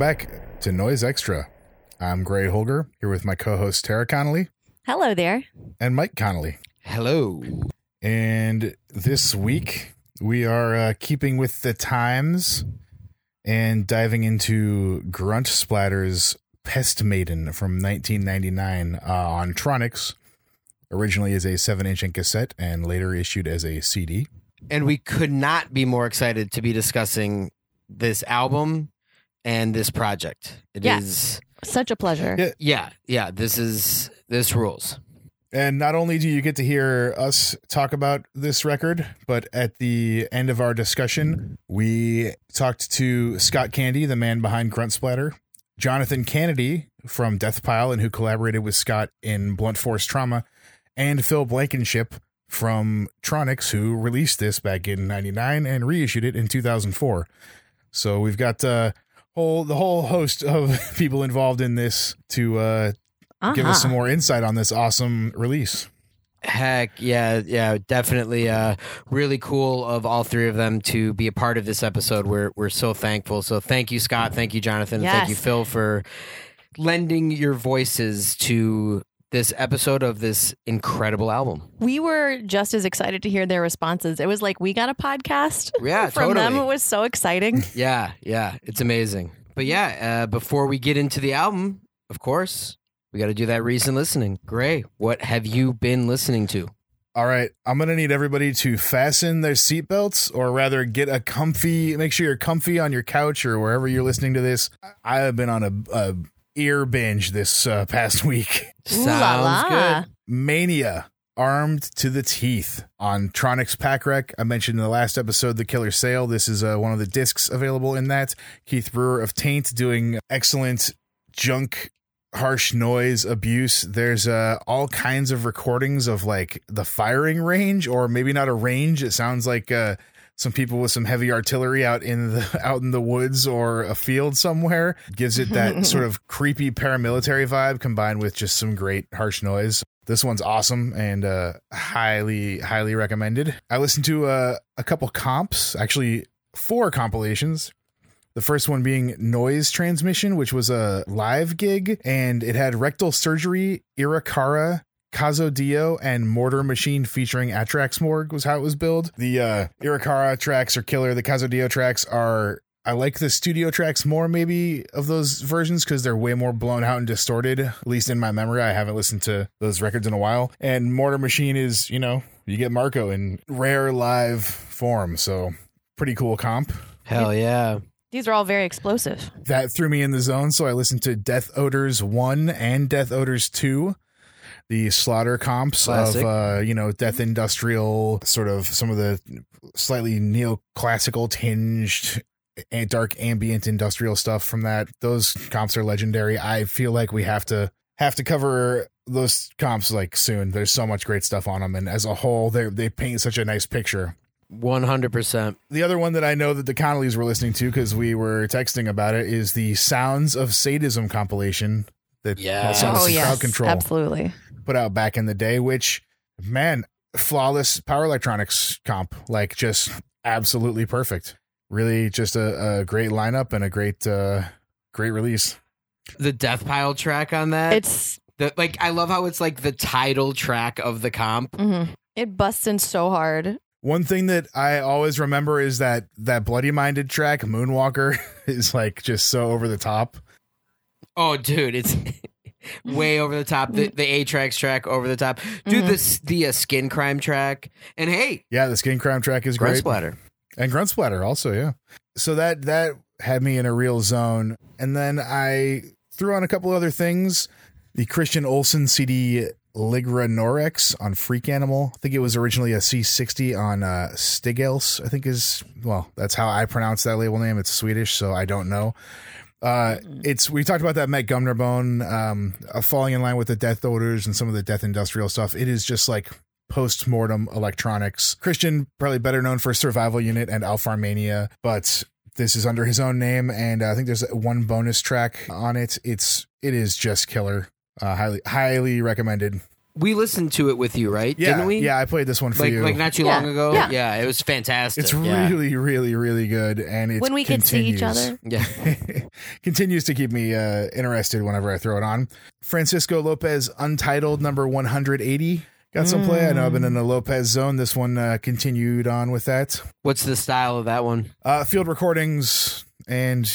Welcome back to Noise Extra. I'm Gray Holger here with my co-host Tara Connolly Hello there. and Mike Connolly. Hello. And this week we are uh, keeping with the times and diving into Grunt Splatter's Pest Maiden from 1999 uh, on Tronics, originally as a 7-inch in cassette and later issued as a CD. And we could not be more excited to be discussing this album and this project. It is, Yeah. Such a pleasure. Yeah. yeah, yeah, this is this rules. And not only do you get to hear us talk about this record, but at the end of our discussion, we talked to Scott Candey, the man behind Grunt Splatter, Jonathan Canady from Death Pile and who collaborated with Scott in Blunt Force Trauma, and Phil Blankenship from Tronics, who released this back in 99 and reissued it in 2004. So we've got uh whole the whole host of people involved in this to uh give us Uh-huh. some more insight on this awesome release. Heck yeah, yeah, definitely uh really cool of all three of them to be a part of this episode. We're we're so thankful. So thank you, Scott. Thank you, Jonathan. Thank you, Phil, for lending your voices to this episode of this incredible album. We were just as excited to hear their responses. It was like we got a podcast Yeah, from them. It was so exciting. Yeah, yeah, it's amazing. But yeah, uh, before we get into the album, of course, we got to do that recent listening. Gray, what have you been listening to? All right, I'm gonna need everybody to fasten their seatbelts, or rather, get a comfy. Make sure you're comfy on your couch or wherever you're listening to this. I have been on a, a ear binge this uh, past week. Ooh la la. good. Mania, armed to the teeth on Tronics Pack Rec. I mentioned in the last episode the Killer Sale. This is uh, one of the discs available in that. Keith Brewer of Taint doing excellent junk harsh noise abuse there's uh all kinds of recordings of like the firing range or maybe not a range it sounds like uh some people with some heavy artillery out in the out in the woods or a field somewhere gives it that sort of creepy paramilitary vibe combined with just some great harsh noise. This one's awesome and uh highly highly recommended. I listened to uh, a couple comps actually four compilations. The first one being Noise Transmission, which was a live gig, and it had Rectal Surgery, Irakara, Cazzodio, and Mortar Machine featuring Atrax Morgue was how it was billed. The uh, Irakara tracks are killer. The Cazzodio tracks are. I like the studio tracks more, maybe, of those versions because they're way more blown out and distorted, at least in my memory. I haven't listened to those records in a while. And Mortar Machine is, you know, you get Marco in rare live form. So, pretty cool comp. Hell yeah. These are all very explosive. that threw me in the zone. So I listened to Death Odors 1 and Death Odors 2, the slaughter comps Classic. of, uh, you know, Death Industrial, sort of some of the slightly neoclassical tinged and dark ambient industrial stuff from that. Those comps are legendary. I feel like we have to have to cover those comps like soon. There's so much great stuff on them, and as a whole, they they paint such a nice picture. 100%. The other one that I know that the Connollys were listening to because we were texting about it is the Sounds of Sadism compilation that Yes. Paul Silas oh and yes, Crowd Control absolutely. Put out back in the day. Which, man, flawless power electronics comp, like just absolutely perfect. Really, just a, a great lineup and a great, uh, great release. The Death Pile track on that. It's the, like I love how it's like the title track of the comp. mhm. it busts in so hard. One thing that I always remember is that that Bloody Minded track, Moonwalker, is like just so over the top. Oh, dude, it's way over the top. The the Atrax track over the top. Dude, Mhm. this the uh, skin crime track. And hey, Yeah, the Skin Crime track is Grunt great. Splatter. and grunt splatter also yeah so that that had me in a real zone and then i threw on a couple other things the Kristian Olsson cd ligra norex on freak animal i think it was originally a c60 on uh stigels i think is well that's how i pronounce that label name it's swedish so i don't know uh it's we talked about that Met Gumner bone um uh, falling in line with the death odors and some of the death industrial stuff it is just like post-mortem electronics. Christian, probably better known for Survival Unit and Alfarmania, but this is under his own name, and I think there's one bonus track on it. It's it is just killer. Uh, highly highly recommended. We listened to it with you, right? Yeah, Didn't we? yeah, I played this one for Like you. like not too Yeah, long ago. yeah. it was fantastic. it's yeah. really, really, really good, and it when we could see each continues- other. Yeah. continues to keep me uh, interested whenever I throw it on. Francisco Lopez, Untitled, number 180. Got some play. I know I've been in the Lopez zone. This one uh, continued on with that. What's the style of that one? Uh, field recordings and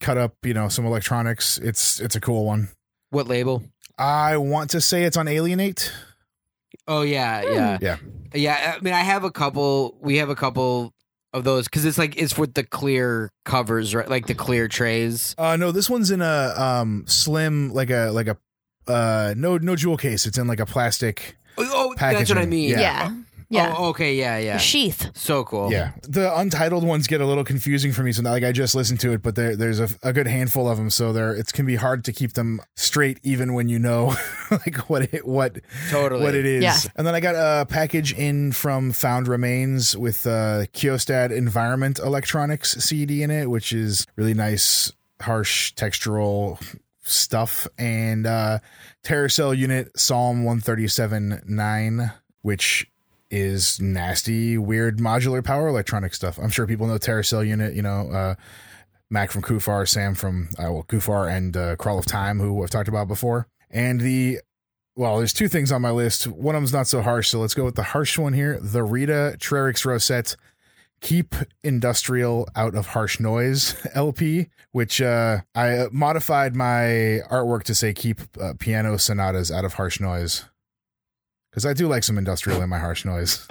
cut up, you know, some electronics. It's it's a cool one. What label? I want to say it's on Alienate. Oh yeah, yeah, Yeah. yeah. I mean, I have a couple. We have a couple of those because it's like it's with the clear covers, right? Like the clear trays. Uh, no, this one's in a um slim, like a like a uh no no jewel case. It's in like a plastic. Oh, oh, that's what I mean. Yeah. Yeah. Yeah. Oh, okay. Yeah, A yeah. sheath. So cool. Yeah, the untitled ones get a little confusing for me. So like I just listened to it, but there, there's a, a good handful of them. So there, it can be hard to keep them straight, even when you know like what it what Totally. what it is. Yeah. And then I got a package in from Found Remains with uh, Kyostad Environment Electronics CD in it, which is really nice, harsh textural stuff. And uh, Terracell Unit Psalm 137 9, which is nasty, weird modular power electronic stuff. I'm sure people know Terracell Unit, you know, uh, Mac from Kufar, Sam from uh, well, Kufar, and uh, Crawl of Time, who I've talked about before. And the well, there's two things on my list. One of them's not so harsh, so let's go with the harsh one here. The Rita Trerix Rosette Keep Industrial Out of Harsh Noise LP, which uh, I modified my artwork to say Keep uh, Piano Sonatas Out of Harsh Noise. Because I do like some industrial in my harsh noise.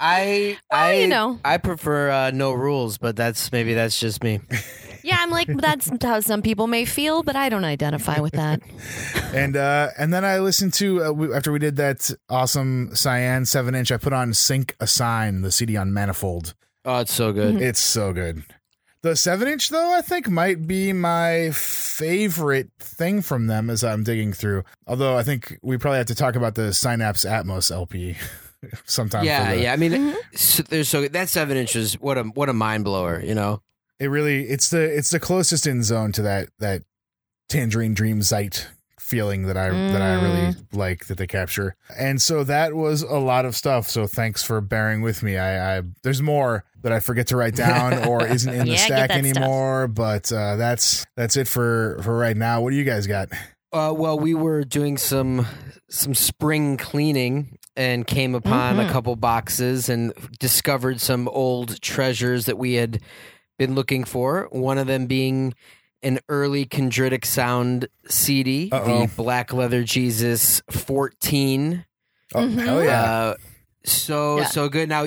I Well, I you know. I prefer uh, no rules, but that's maybe that's just me. yeah, I'm like that's how some people may feel, but I don't identify with that. and uh, and then I listened to uh, we, after we did that awesome Cyan seven inch. I put on Sync Assign the CD on Manifold. Oh, it's so good. It's so good. The seven inch though, I think might be my favorite thing from them as I'm digging through. Although I think we probably have to talk about the Synapse Atmos LP sometime. yeah, the- yeah. I mean, Mhm. so, there's so that seven inches. What a what a mind blower. You know. It really it's the it's the closest in zone to that that Tangerine Dream Zeit feeling that I that I really like that they capture. And so that was a lot of stuff. So thanks for bearing with me. I, I there's more that I forget to write down or isn't in the Yeah, stack that stuff. anymore. But uh, that's that's it for for right now. What do you guys got? Uh, well, we were doing some some spring cleaning and came upon a Mhm. couple boxes and discovered some old treasures that we had been looking for. One of them being an early Chondritic Sound CD, Uh-oh. the Black Leather Jesus 14. Oh Mhm. hell yeah! Uh, so Yeah. so good. Now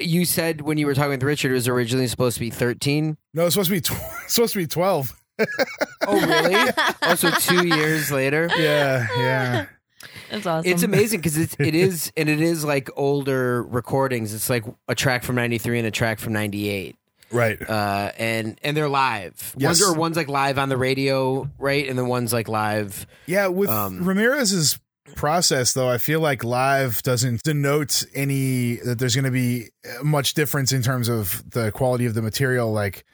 you said when you were talking with Richard, it was originally supposed to be 13. no, it's supposed to be tw- supposed to be twelve. Oh really? also two years later. Yeah, yeah. That's awesome. It's amazing because it's it is and it is like older recordings. It's like a track from '93 and a track from '98, Right. uh, and and they're live. Yes. One's or one's like live on the radio, right, and the one's like live. Yeah, with Um, Ramirez's process though, I feel like live doesn't denote any that there's going to be much difference in terms of the quality of the material. Like,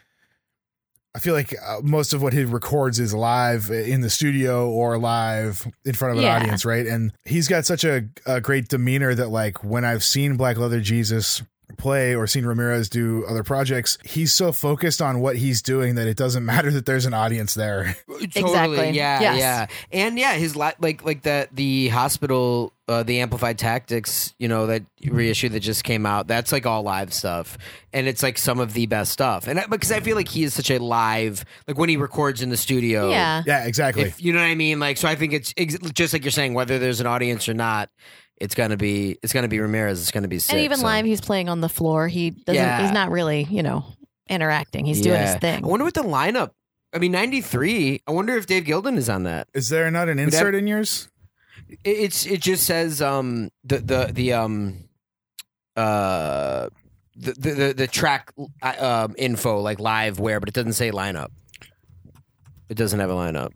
I feel like uh, most of what he records is live in the studio or live in front of an Yeah. audience, right? And he's got such a, a great demeanor that, like, when I've seen Black Leather Jesus play or seen Ramirez do other projects, he's so focused on what he's doing that it doesn't matter that there's an audience there. Totally, Exactly. yeah, Yes. yeah, and yeah, his li- like like the the hospital, uh, the amplified tactics, you know, that reissue that just came out. That's like all live stuff, and it's like some of the best stuff. And I, because I feel like he is such a live, like when he records in the studio, yeah. yeah, exactly. If you know what I mean, like so, I think it's ex- just like you're saying, whether there's an audience or not, it's gonna be it's gonna be Ramirez. It's gonna be sick. and even so. live, he's playing on the floor. He doesn't. Yeah. He's not really, you know, interacting. He's doing his thing. I wonder what the lineup. I mean, '93. I wonder if Dave Gilden is on that. Is there not an that- insert in yours? It, it's it just says um the the the um uh the the the, the track uh, um info like live where, but it doesn't say lineup. It doesn't have a lineup.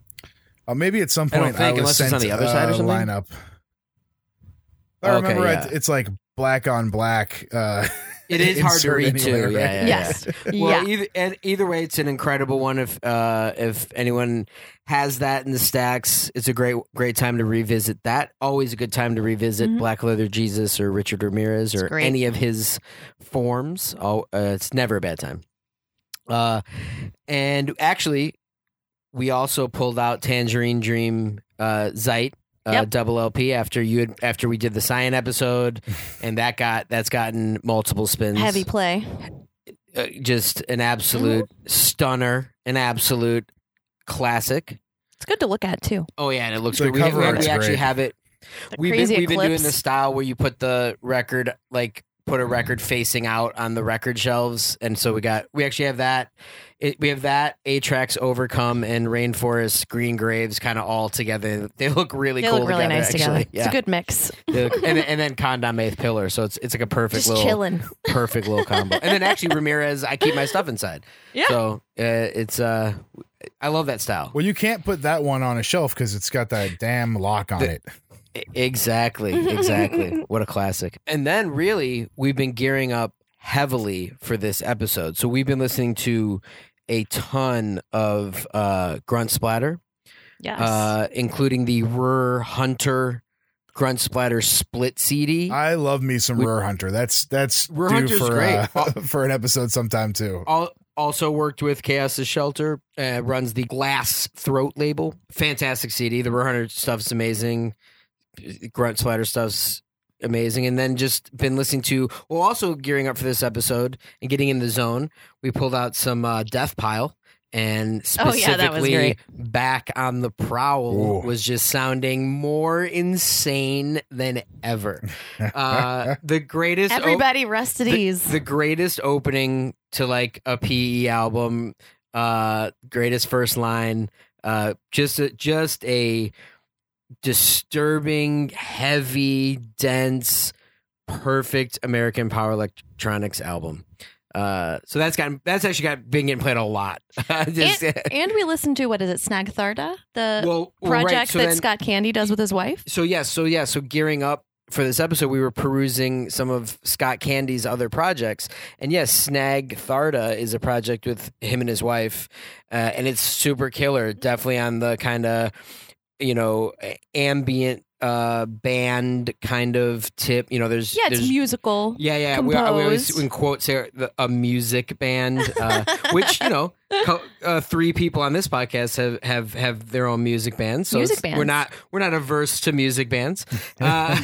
Uh, maybe at some point I, think, was unless it's on the other side or something. lineup. I Okay, remember yeah. it, it's like black on black. Uh, It is hard to read too. Yeah, right? yeah, Yes. yeah. Well, yeah. either either way, it's an incredible one. If uh, if anyone has that in the stacks, it's a great great time to revisit that. Always a good time to revisit Mhm. Black Leather Jesus or Richard Ramirez or any of his forms. Oh, uh, it's never a bad time. Uh, and actually, we also pulled out Tangerine Dream uh, Zeit. Uh, Yep. double LP after you had after we did the Cyan episode, and that got that's gotten multiple spins Heavy play. uh, just an absolute stunner, an absolute classic. It's good to look at too. Oh yeah, and it looks The good. We, cover we- art's we actually great. have it. The We've been, crazy we've been doing the style where you put the record like put a record facing out on the record shelves, and so we got we actually have that. It, we have that Atrax Overcome and Rainforest Green Graves kind of all together. They look really They cool. look really together, nice actually. together. Yeah, It's a good mix. Look- and, and then Con-Dom Eighth Pillar. So it's it's like a perfect Just little chilling. perfect little combo. And then actually Ramirez, I keep my stuff inside. Yeah. So uh, it's uh, I love that style. Well, you can't put that one on a shelf because it's got that damn lock on The- it. Exactly, exactly. what a classic. And then really, we've been gearing up heavily for this episode. So we've been listening to a ton of uh, grunt splatter, Yes. uh, including the Ruhr Hunter grunt splatter split CD. I love me some We- Ruhr Hunter. That's that's Ruhr due Hunter's for great. Uh, for an episode sometime too. Al- also worked with Chaos As Shelter. Uh, runs the Glass Throat label. Fantastic CD. The Ruhr Hunter stuff's amazing. Grunt Splatter stuff's amazing. And then just been listening to. Well, also gearing up for this episode and getting in the zone. We pulled out some uh, Death Pile. And Oh, yeah, that was specifically, back on the prowl Ooh. was just sounding more insane than ever. Uh, the greatest. op- Everybody rest at the, ease. the greatest opening to like a PE album, uh, greatest first line, uh, just a, just a disturbing, heavy, dense, perfect American power electronics album. Uh, so that's got that's actually got been getting played a lot. Just- and we listened to what is it, Snagtharda, the well, well, right, project so that then- Scott Candey does with his wife. so yeah, so yeah, so gearing up for this episode, we were perusing some of Scott Candey's other projects, and yes, Snag Tharda is a project with him and his wife, uh, and it's super killer. Definitely on the kind of you know ambient uh band kind of tip. You know, there's Yeah, it's there's, musical. yeah, yeah. We, we always in quotes here the, a music band, uh, which you know, uh, three people on this podcast have have have their own music bands. So Music it's- we're not we're not averse to music bands. Uh,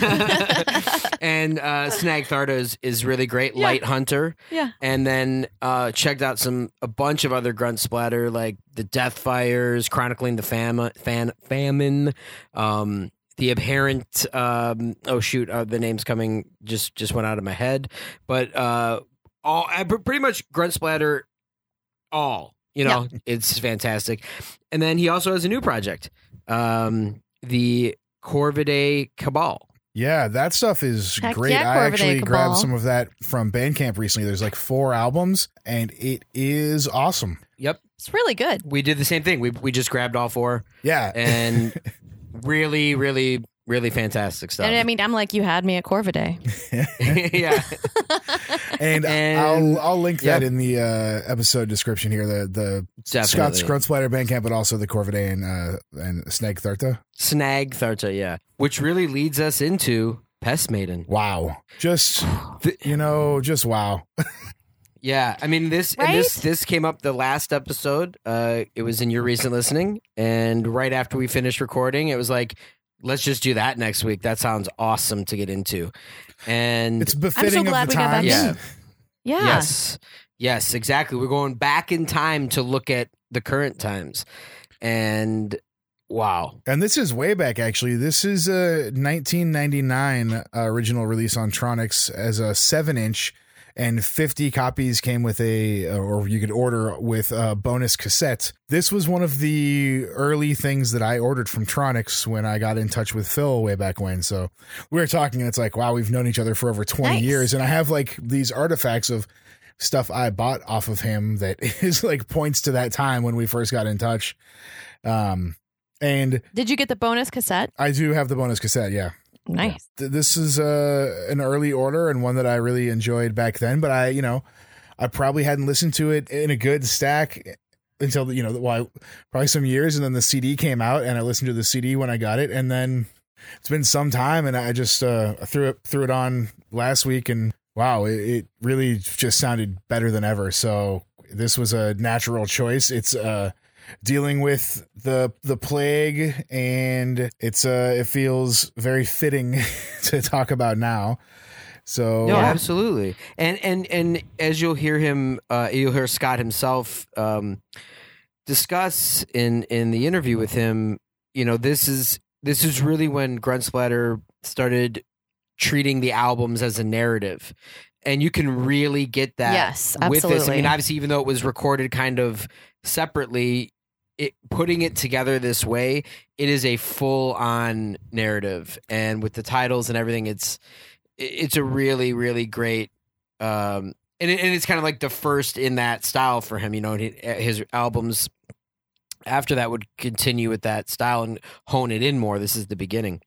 and uh, Snag Tharda is, is really great. Yeah. Light Hunter, Yeah. and then uh, checked out some a bunch of other grunt splatter like the Death Fires, chronicling the fam- fan- famine. Um, the apparent um oh shoot uh, the name's coming just just went out of my head but uh all I, pretty much grunt splatter all you know it's fantastic and then he also has a new project um the corvidae cabal Yeah, that stuff is Heck great. yeah, I actually Cabal. grabbed some of that from Bandcamp recently. There's like four albums, and it is awesome. yep It's really good. we did the same thing we, we just grabbed all four Yeah, and really really really fantastic stuff And I mean, I'm like, you had me at Corvidae. yeah and, And- I'll I'll link that yeah. in the uh, episode description here. The the definitely Scott's Grunt Splatter Bandcamp, but also the Corvidae and uh, and Snag Tharta. snag tharta yeah which really leads us into pest maiden Wow, just The- you know, just wow. Yeah, I mean this and this this came up the last episode. Uh it was in your recent listening and right after we finished recording it was like let's just do that next week. That sounds awesome to get into. And It's befitting glad of the we got back times. Yeah. in. Yeah. yes. Yes, exactly. We're going back in time to look at the current times. And wow. And this is way back, actually. This is a 1999 uh, original release on Tronics as a seven inch, and 50 copies came with a, or you could order with a bonus cassette. This was one of the early things that I ordered from Tronics when I got in touch with Phil way back when. So we were talking, and it's like, wow, we've known each other for over 20 Nice. years. And I have like these artifacts of stuff I bought off of him that is like points to that time when we first got in touch. Um, and Did you get the bonus cassette? I do have the bonus cassette, yeah. Nice. th- this is uh, an early order and one that I really enjoyed back then. But I, you know, I probably hadn't listened to it in a good stack until you know, why probably some years, and then the CD came out, and I listened to the CD when I got it, and then it's been some time, and I just uh, threw it threw it on last week, and wow, it, it really just sounded better than ever. So this was a natural choice. It's uh dealing with the the plague and it's uh it feels very fitting to talk about now so No, absolutely. And and and as you'll hear him, uh, you'll hear Scott himself um, discuss in in the interview with him. You know, this is this is really when Grunt Splatter started treating the albums as a narrative. And you can really get that Yes, with this. I mean, obviously, even though it was recorded kind of separately, it putting it together this way, it is a full on narrative. And with the titles and everything, it's it's a really really great um and, it, and it's kind of like the first in that style for him you know and his albums after that would continue with that style and hone it in more this is the beginning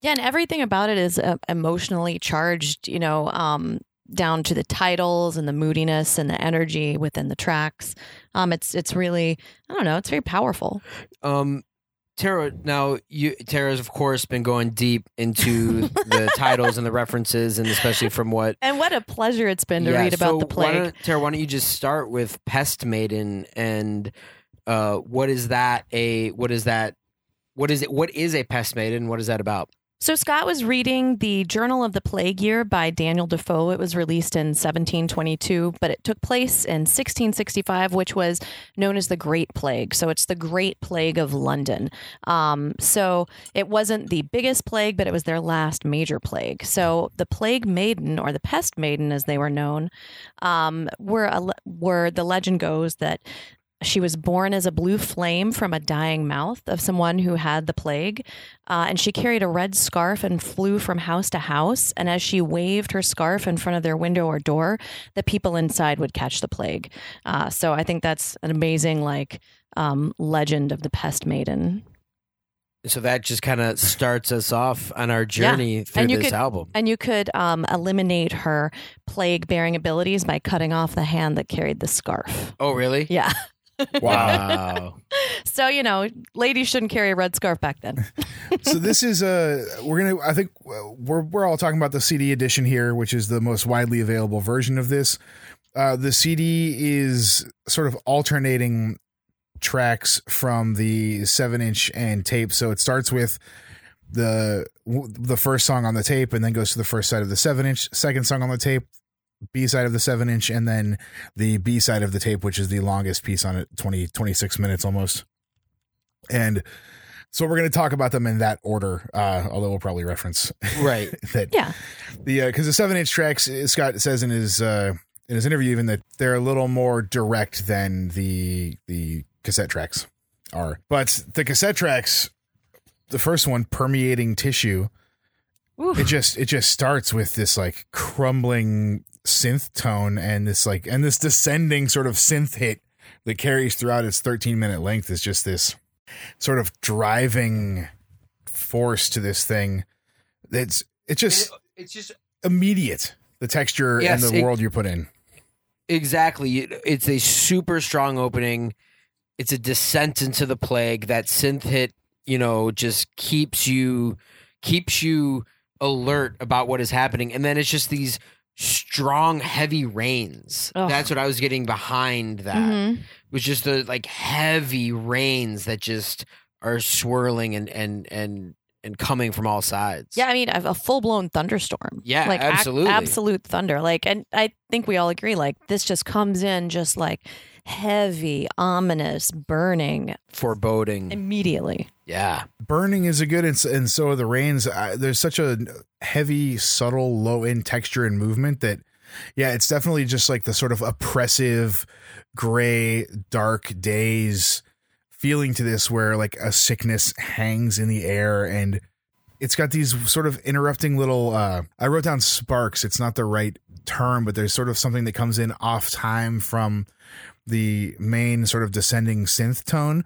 Yeah, and everything about it is uh, emotionally charged, you know, um, down to the titles and the moodiness and the energy within the tracks. Um, it's it's really, I don't know, it's very powerful. um Tara, now you Tara's of course been going deep into the titles and the references, and especially from what And what a pleasure it's been to Yeah, read about so the plague. don't, Tara, why don't you just start with Pest Maiden and uh, what is that a what is that what is it what is a Pest Maiden? What is that about? So Scott was reading the Journal of the Plague Year by Daniel Defoe. It was released in 1722, but it took place in 1665, which was known as the Great Plague. So it's the Great Plague of London. Um, so it wasn't the biggest plague, but it was their last major plague. So the Plague Maiden, or the Pest Maiden, as they were known, um, were a, were the legend goes that she was born as a blue flame from a dying mouth of someone who had the plague. Uh, and she carried a red scarf and flew from house to house. And as she waved her scarf in front of their window or door, the people inside would catch the plague. Uh, so I think that's an amazing, like, um, legend of the pest maiden. So that just kind of starts us off on our journey through And you this could- album. And you could um, eliminate her plague bearing abilities by cutting off the hand that carried the scarf. Oh, really? Yeah. Wow. So, you know, ladies shouldn't carry a red scarf back then. so this is uh we're gonna i think uh, we're we're all talking about the cd edition here which is the most widely available version of this uh the cd is sort of alternating tracks from the seven inch and tape so it starts with the the first song on the tape and then goes to the first side of the seven inch second song on the tape b side of the seven inch and then the b side of the tape which is the longest piece on it 20 26 minutes almost and so we're going to talk about them in that order, uh, although we'll probably reference right. that Yeah. the because the seven inch tracks uh, Scott says in his uh, in his interview even that they're a little more direct than the the cassette tracks are, but the cassette tracks, the first one permeating tissue, Oof. it just it just starts with this like crumbling synth tone and this like and this descending sort of synth hit that carries throughout its 13 minute length is just this sort of driving force to this thing it's it's just it's just immediate the texture Yes, and the it- world you put in exactly. It- It's a super strong opening. It's a descent into the plague. That synth hit, you know, just keeps you keeps you alert about what is happening, and then it's just these strong, heavy rains. Ugh. That's what I was getting behind. That Mhm. was just the like heavy rains that just are swirling and and and and coming from all sides. Yeah, I mean, a full blown thunderstorm. Yeah, like ac- absolutely. absolute thunder. Like, and I think we all agree, like, this just comes in just like heavy, ominous, burning foreboding. immediately. Yeah. burning is a good and, so- and so are the rains. I, there's such a heavy subtle low end texture and movement that yeah it's definitely just like the sort of oppressive gray dark days feeling to this where like a sickness hangs in the air and it's got these sort of interrupting little uh i wrote down sparks. It's not the right term but there's sort of something that comes in off time from the main sort of descending synth tone.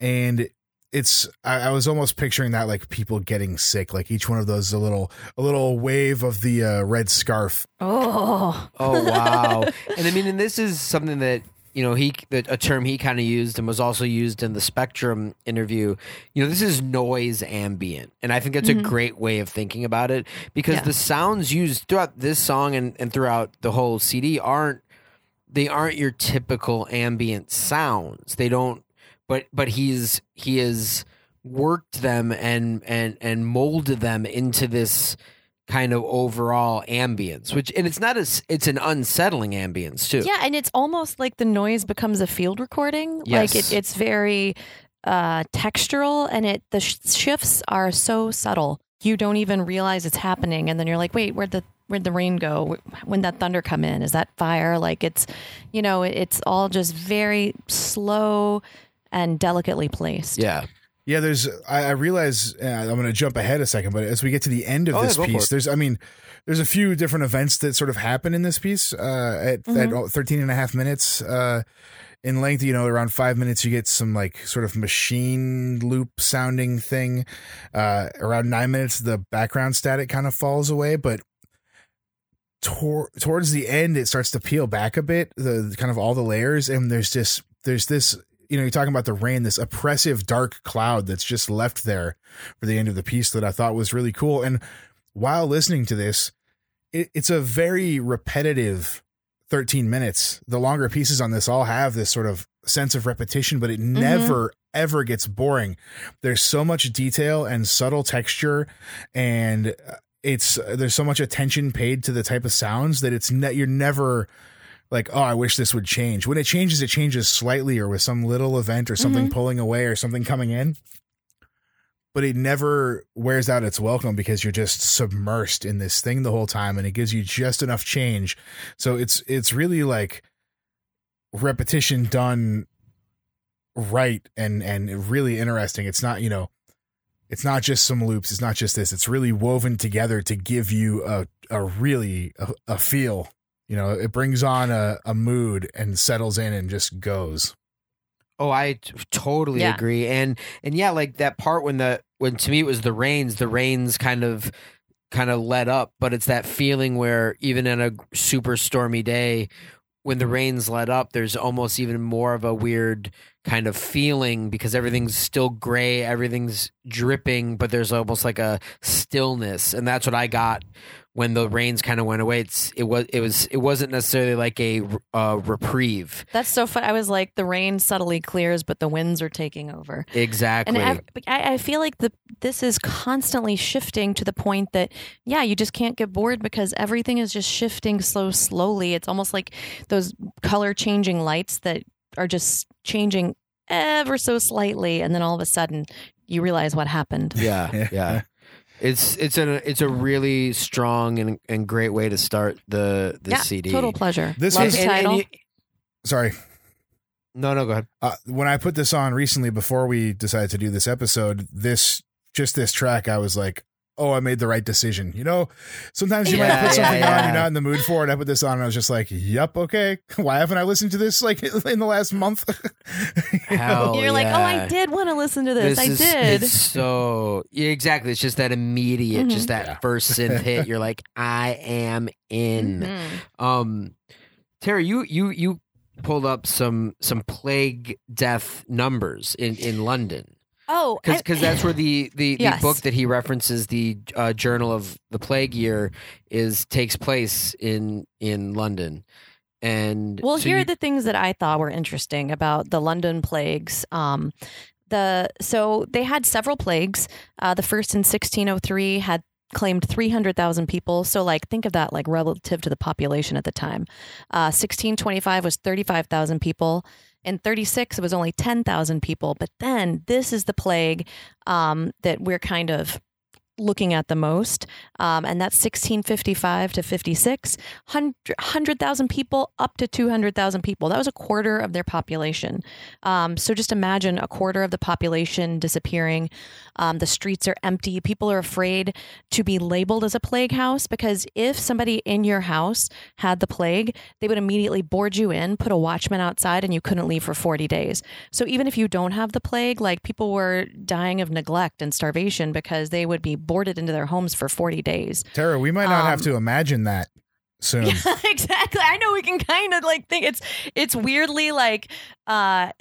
And it's I, I was almost picturing that like people getting sick like each one of those a little a little wave of the uh, red scarf Oh, Oh wow! and I mean, and this is something that you know he a term he kind of used and was also used in the Spectrum interview. You know, this is noise ambient, and I think that's Mhm. a great way of thinking about it because Yeah. the sounds used throughout this song and, and throughout the whole CD aren't they aren't your typical ambient sounds. They don't. But but he's he has worked them and and and molded them into this kind of overall ambience which and it's not as it's an unsettling ambience too yeah, and it's almost like the noise becomes a field recording. Like Yes. it, it's very uh, textural, and it the sh- shifts are so subtle you don't even realize it's happening, and then you're like, wait, where'd the where'd the rain go? When that thunder come in? Is that fire? Like it's, you know, it's all just very slow and delicately placed. yeah Yeah, there's. I, I realize uh, I'm going to jump ahead a second, but as we get to the end of Oh, this go for piece, there's. I mean, there's a few different events that sort of happen in this piece. Uh, at, Mhm. at 13 and a half minutes uh, in length, you know, around five minutes, you get some like sort of machine loop sounding thing. Uh, around nine minutes, the background static kind of falls away, but. Tor- towards the end, it starts to peel back a bit, the kind of all the layers, and there's just there's this you know, you're talking about the rain, this oppressive dark cloud that's just left there for the end of the piece that I thought was really cool. And while listening to this, it, it's a very repetitive 13 minutes. The longer pieces on this all have this sort of sense of repetition, but it mm-hmm. never ever gets boring. There's so much detail and subtle texture and uh, it's uh, there's so much attention paid to the type of sounds that it's ne- you're never like oh i wish this would change. When it changes it changes slightly or with some little event or something mm-hmm. pulling away or something coming in. But it never wears out its welcome because you're just submersed in this thing the whole time and it gives you just enough change. So it's it's really like repetition done right and and really interesting. It's not you know it's not just some loops. It's not just this. It's really woven together to give you a a really a, a feel you know it brings on a, a mood and settles in and just goes Oh, I t- totally Yeah. agree. And and yeah, like that part when the when to me it was the rains, the rains kind of kind of let up, but it's that feeling where even in a super stormy day when the rains let up, there's almost even more of a weird kind of feeling because everything's still gray, everything's dripping, but there's almost like a stillness, and that's what I got when the rains kind of went away. It's it was it was it wasn't necessarily like a uh, reprieve. That's so fun. I was like, the rain subtly clears, but the winds are taking over. Exactly. And I, I, feel like the this is constantly shifting to the point that yeah, you just can't get bored because everything is just shifting so slowly. It's almost like those color changing lights that are just changing ever so slightly, and then all of a sudden you realize what happened. Yeah, yeah. It's it's a it's a really strong and, and great way to start the the yeah, CD. total pleasure. This Love was- the And- and title. you- sorry no, no, go ahead. uh, when I put this on recently before we decided to do this episode, this just this track, I was like, "Oh, I made the right decision." You know, sometimes you might put yeah, something on you're not in the mood for it. I put this on, and I was just like, "Yep, okay." Why haven't I listened to this like in the last month? You know? Hell You're like, oh, I did want to listen to this. I is- did. It's so yeah, exactly. It's just that immediate, just that Yeah. first synth hit. You're like, I am in. Mhm. Um, Terry, you you you pulled up some some plague death numbers in in London. Oh, because that's where the the, the Yes. book that he references the uh, journal of the plague year is takes place in in london and Well, so here you- are the things that I thought were interesting about the London plagues. Um, the so they had several plagues. Uh, the first in 1603 had claimed 300,000 people. So like think of that like relative to the population at the time. Uh, 1625 was 35,000 people. In 36 it was only 10,000 people. But then this is the plague um, that we're kind of looking at the most, um, and that's 1655 to 56, 100,000 people up to 200,000 people. That was a quarter of their population. Um, so just imagine a quarter of the population disappearing. Um, the streets are empty. People are afraid to be labeled as a plague house because if somebody in your house had the plague, they would immediately board you in, put a watchman outside, and you couldn't leave for 40 days. So even if you don't have the plague, like people were dying of neglect and starvation because they would be boarded into their homes for 40 days. Tara, we might not have Um, to imagine that soon. Yeah, exactly. I know we can kind of like think it's it's weirdly like uh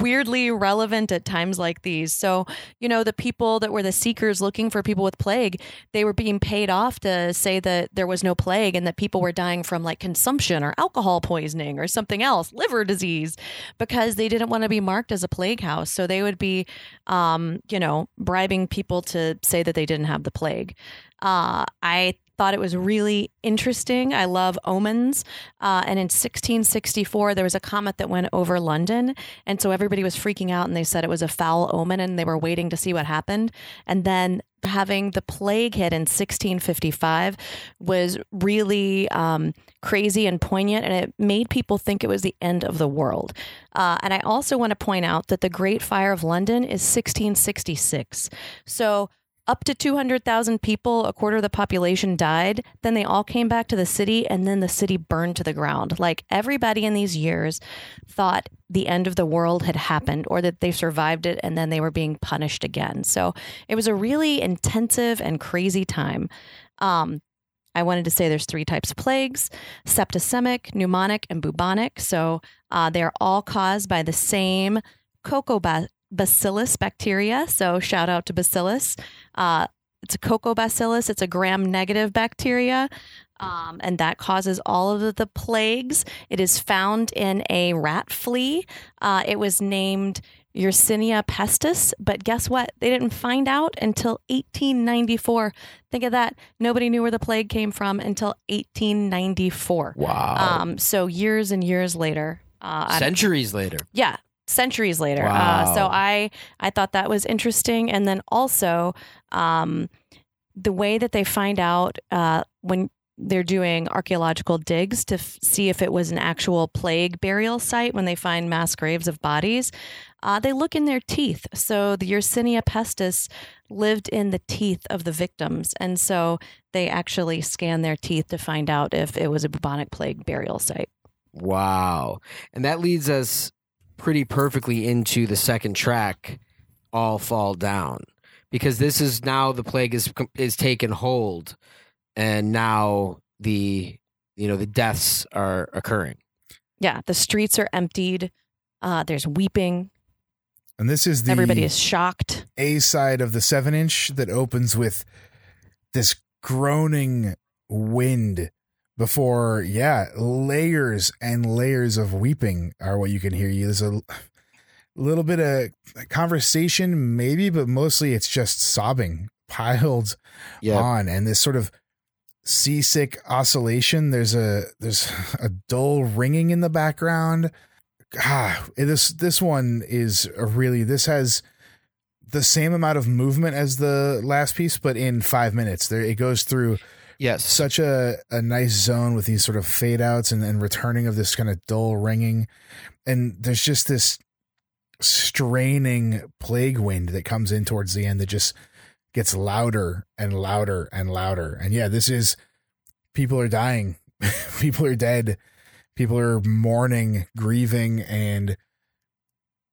weirdly relevant at times like these. So, you know, the people that were the seekers looking for people with plague, they were being paid off to say that there was no plague and that people were dying from like consumption or alcohol poisoning or something else, liver disease, because they didn't want to be marked as a plague house. So they would be um, you know, bribing people to say that they didn't have the plague. Uh, I thought it was really interesting. I love omens. Uh, and in 1664, there was a comet that went over London. And so everybody was freaking out and they said it was a foul omen and they were waiting to see what happened. And then having the plague hit in 1655 was really um, crazy and poignant. And it made people think it was the end of the world. Uh, and I also want to point out that the Great Fire of London is 1666. So up to 200,000 people, a quarter of the population died. Then they all came back to the city and then the city burned to the ground. Like everybody in these years thought the end of the world had happened or that they survived it and then they were being punished again. So it was a really intensive and crazy time. Um, I wanted to say there's three types of plagues septicemic, pneumonic, and bubonic. So uh, they're all caused by the same cocoa ba- bacillus bacteria. So shout out to bacillus. Uh, it's a coccobacillus. It's a gram negative bacteria. Um, and that causes all of the plagues. It is found in a rat flea. Uh, it was named Yersinia pestis, but guess what? They didn't find out until 1894. Think of that. Nobody knew where the plague came from until 1894. Wow. Um, so years and years later. Uh, Centuries later. yeah, centuries later. Wow. Uh, so I I thought that was interesting, and then also um, the way that they find out uh, when they're doing archaeological digs to f- see if it was an actual plague burial site when they find mass graves of bodies. Uh, they look in their teeth. So the Yersinia pestis lived in the teeth of the victims. And so they actually scan their teeth to find out if it was a bubonic plague burial site. Wow. And that leads us pretty perfectly into the second track, All Fall Down. Because this is now the plague is is taken hold and now the you know the deaths are occurring. Yeah, the streets are emptied. Uh, there's weeping. And this is the Everybody is shocked. A side of the seven inch that opens with this groaning wind before, yeah, layers and layers of weeping are what you can hear. You there's a little bit of conversation, maybe, but mostly it's just sobbing piled Yeah. on, and this sort of seasick oscillation. There's a there's a dull ringing in the background. Ah, this this one is a really this has the same amount of movement as the last piece, but in five minutes. There it goes through Yes. such a, a nice zone with these sort of fade outs and, and returning of this kind of dull ringing. And there's just this straining plague wind that comes in towards the end that just gets louder and louder and louder. And yeah, this is people are dying, people are dead, people are mourning, grieving, and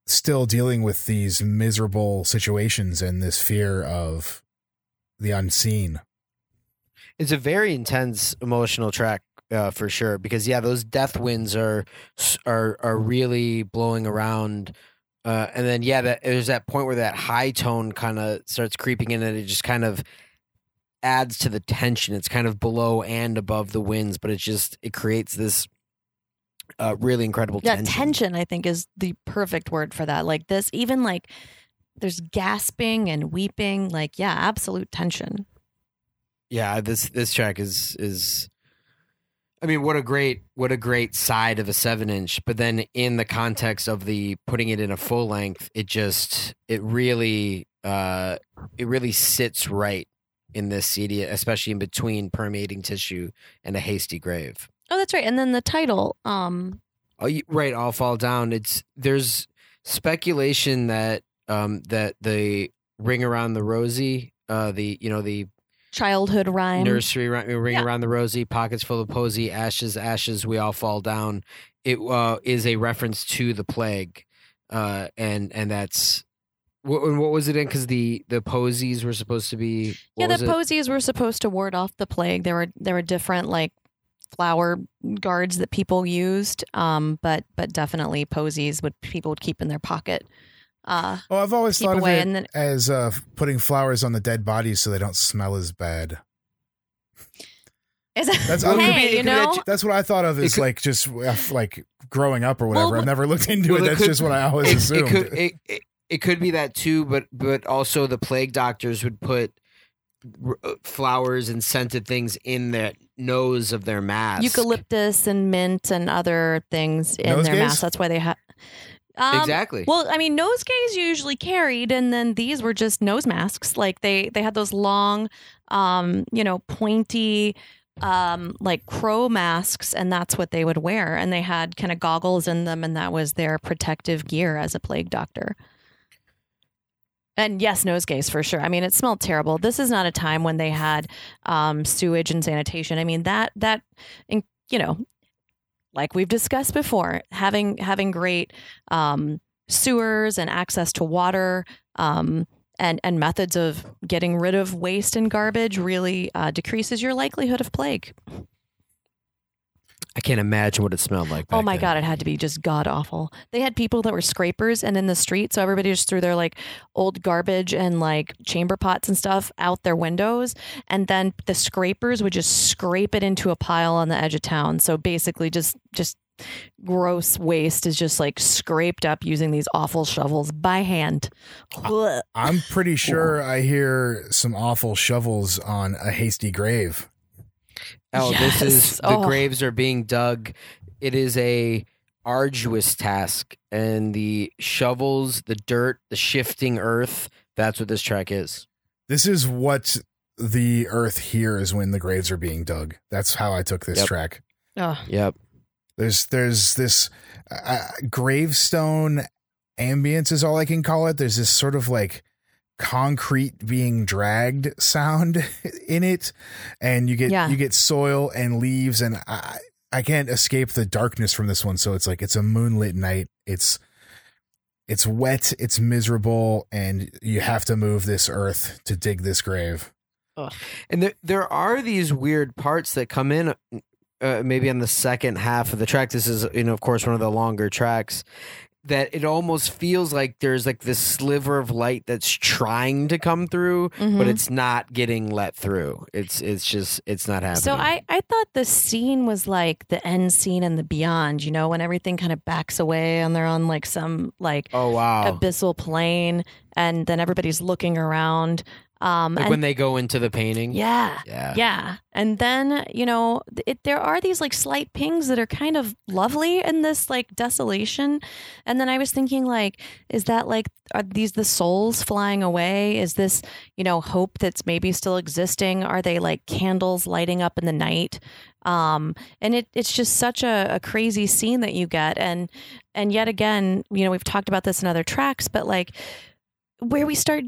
still dealing with these miserable situations and this fear of the unseen. It's a very intense emotional track uh, for sure because yeah, those death winds are are are really blowing around, uh, and then yeah, that there's that point where that high tone kind of starts creeping in, and it just kind of adds to the tension. It's kind of below and above the winds, but it just it creates this uh, really incredible tension. Yeah, tension. tension, I think, is the perfect word for that. Like this, even like there's gasping and weeping. Like, yeah, absolute tension. Yeah this this track is is i mean what a great what a great side of a seven inch but then in the context of the putting it in a full length it just it really uh it really sits right in this CD, especially in between permeating tissue and a hasty grave. Oh, that's right. And then the title, um, Oh, right. All fall down. It's there's speculation that um that the ring around the rosy, uh, the you know the childhood rhyme. nursery ri- ring Yeah. around the rosy, pockets full of posy, ashes, ashes, we all fall down. It uh, is a reference to the plague, uh, and and that's what, what was it in? Because the the posies were supposed to be yeah, the posies were supposed to ward off the plague. There were there were different like flower guards that people used, um, but but definitely posies would people would keep in their pocket. Uh, Oh, I've always thought of it and then as uh, putting flowers on the dead bodies so they don't smell as bad. is That's- Well, it could be- hey, it you know, That's what I thought of It as could- like just uh, like growing up or whatever. Well, I've never looked into well, it. it That's could- just what I always it, assumed. it could it, it, it could be that too, but but also the plague doctors would put uh, flowers and scented things in the nose of their mask. eucalyptus and mint and other things in their Nosegays? mask. That's why they have. Um, exactly. Well, I mean, nosegays you usually carried, and then these were just nose masks. Like they they had those long, um, you know, pointy, um, like crow masks, and that's what they would wear. And they had kind of goggles in them, and that was their protective gear as a plague doctor. And yes, nose nosegays for sure. I mean, it smelled terrible. This is not a time when they had um, sewage and sanitation. I mean, that that, you know, like we've discussed before, having having great um, sewers and access to water um, and and methods of getting rid of waste and garbage really uh, decreases your likelihood of plague. I can't imagine what it smelled like. Oh my then. god, it had to be just god awful. They had people that were scrapers and in the street, so everybody just threw their like old garbage and like chamber pots and stuff out their windows, and then the scrapers would just scrape it into a pile on the edge of town. So basically, just just gross waste is just like scraped up using these awful shovels by hand. I'm pretty sure I hear some awful shovels on a hasty grave. Oh, this is the Oh. graves are being dug. It is a arduous task, and the shovels, the dirt, the shifting earth. That's what this track is. This is what the earth hears when the graves are being dug. That's how I took this Yep. track. Ugh. Yep. There's there's this uh, gravestone ambience is all I can call it. There's this sort of like concrete being dragged sound in it, and you get Yeah. you get soil and leaves, and I I can't escape the darkness from this one. So it's like it's a moonlit night. It's it's wet, it's miserable, and you have to move this earth to dig this grave. And there there are these weird parts that come in. Uh, maybe on the second half of the track. This is, you know, of course, one of the longer tracks. That it almost feels like there's like this sliver of light that's trying to come through, but Mhm. it's not getting let through. It's it's just it's not happening. So I, I thought the scene was like the end scene and the beyond, you know, when everything kind of backs away and they're on like some like oh wow, abyssal plane and then everybody's looking around. Um like and when they go into the painting. yeah. yeah, Yeah. And then, you know, it, there are these like slight pings that are kind of lovely in this like desolation. And then I was thinking, like, is that like, are these the souls flying away? Is this, you know, hope that's maybe still existing? Are they like candles lighting up in the night? Um, and it, it's just such a, a crazy scene that you get. And, and yet again, you know, we've talked about this in other tracks, but like where we start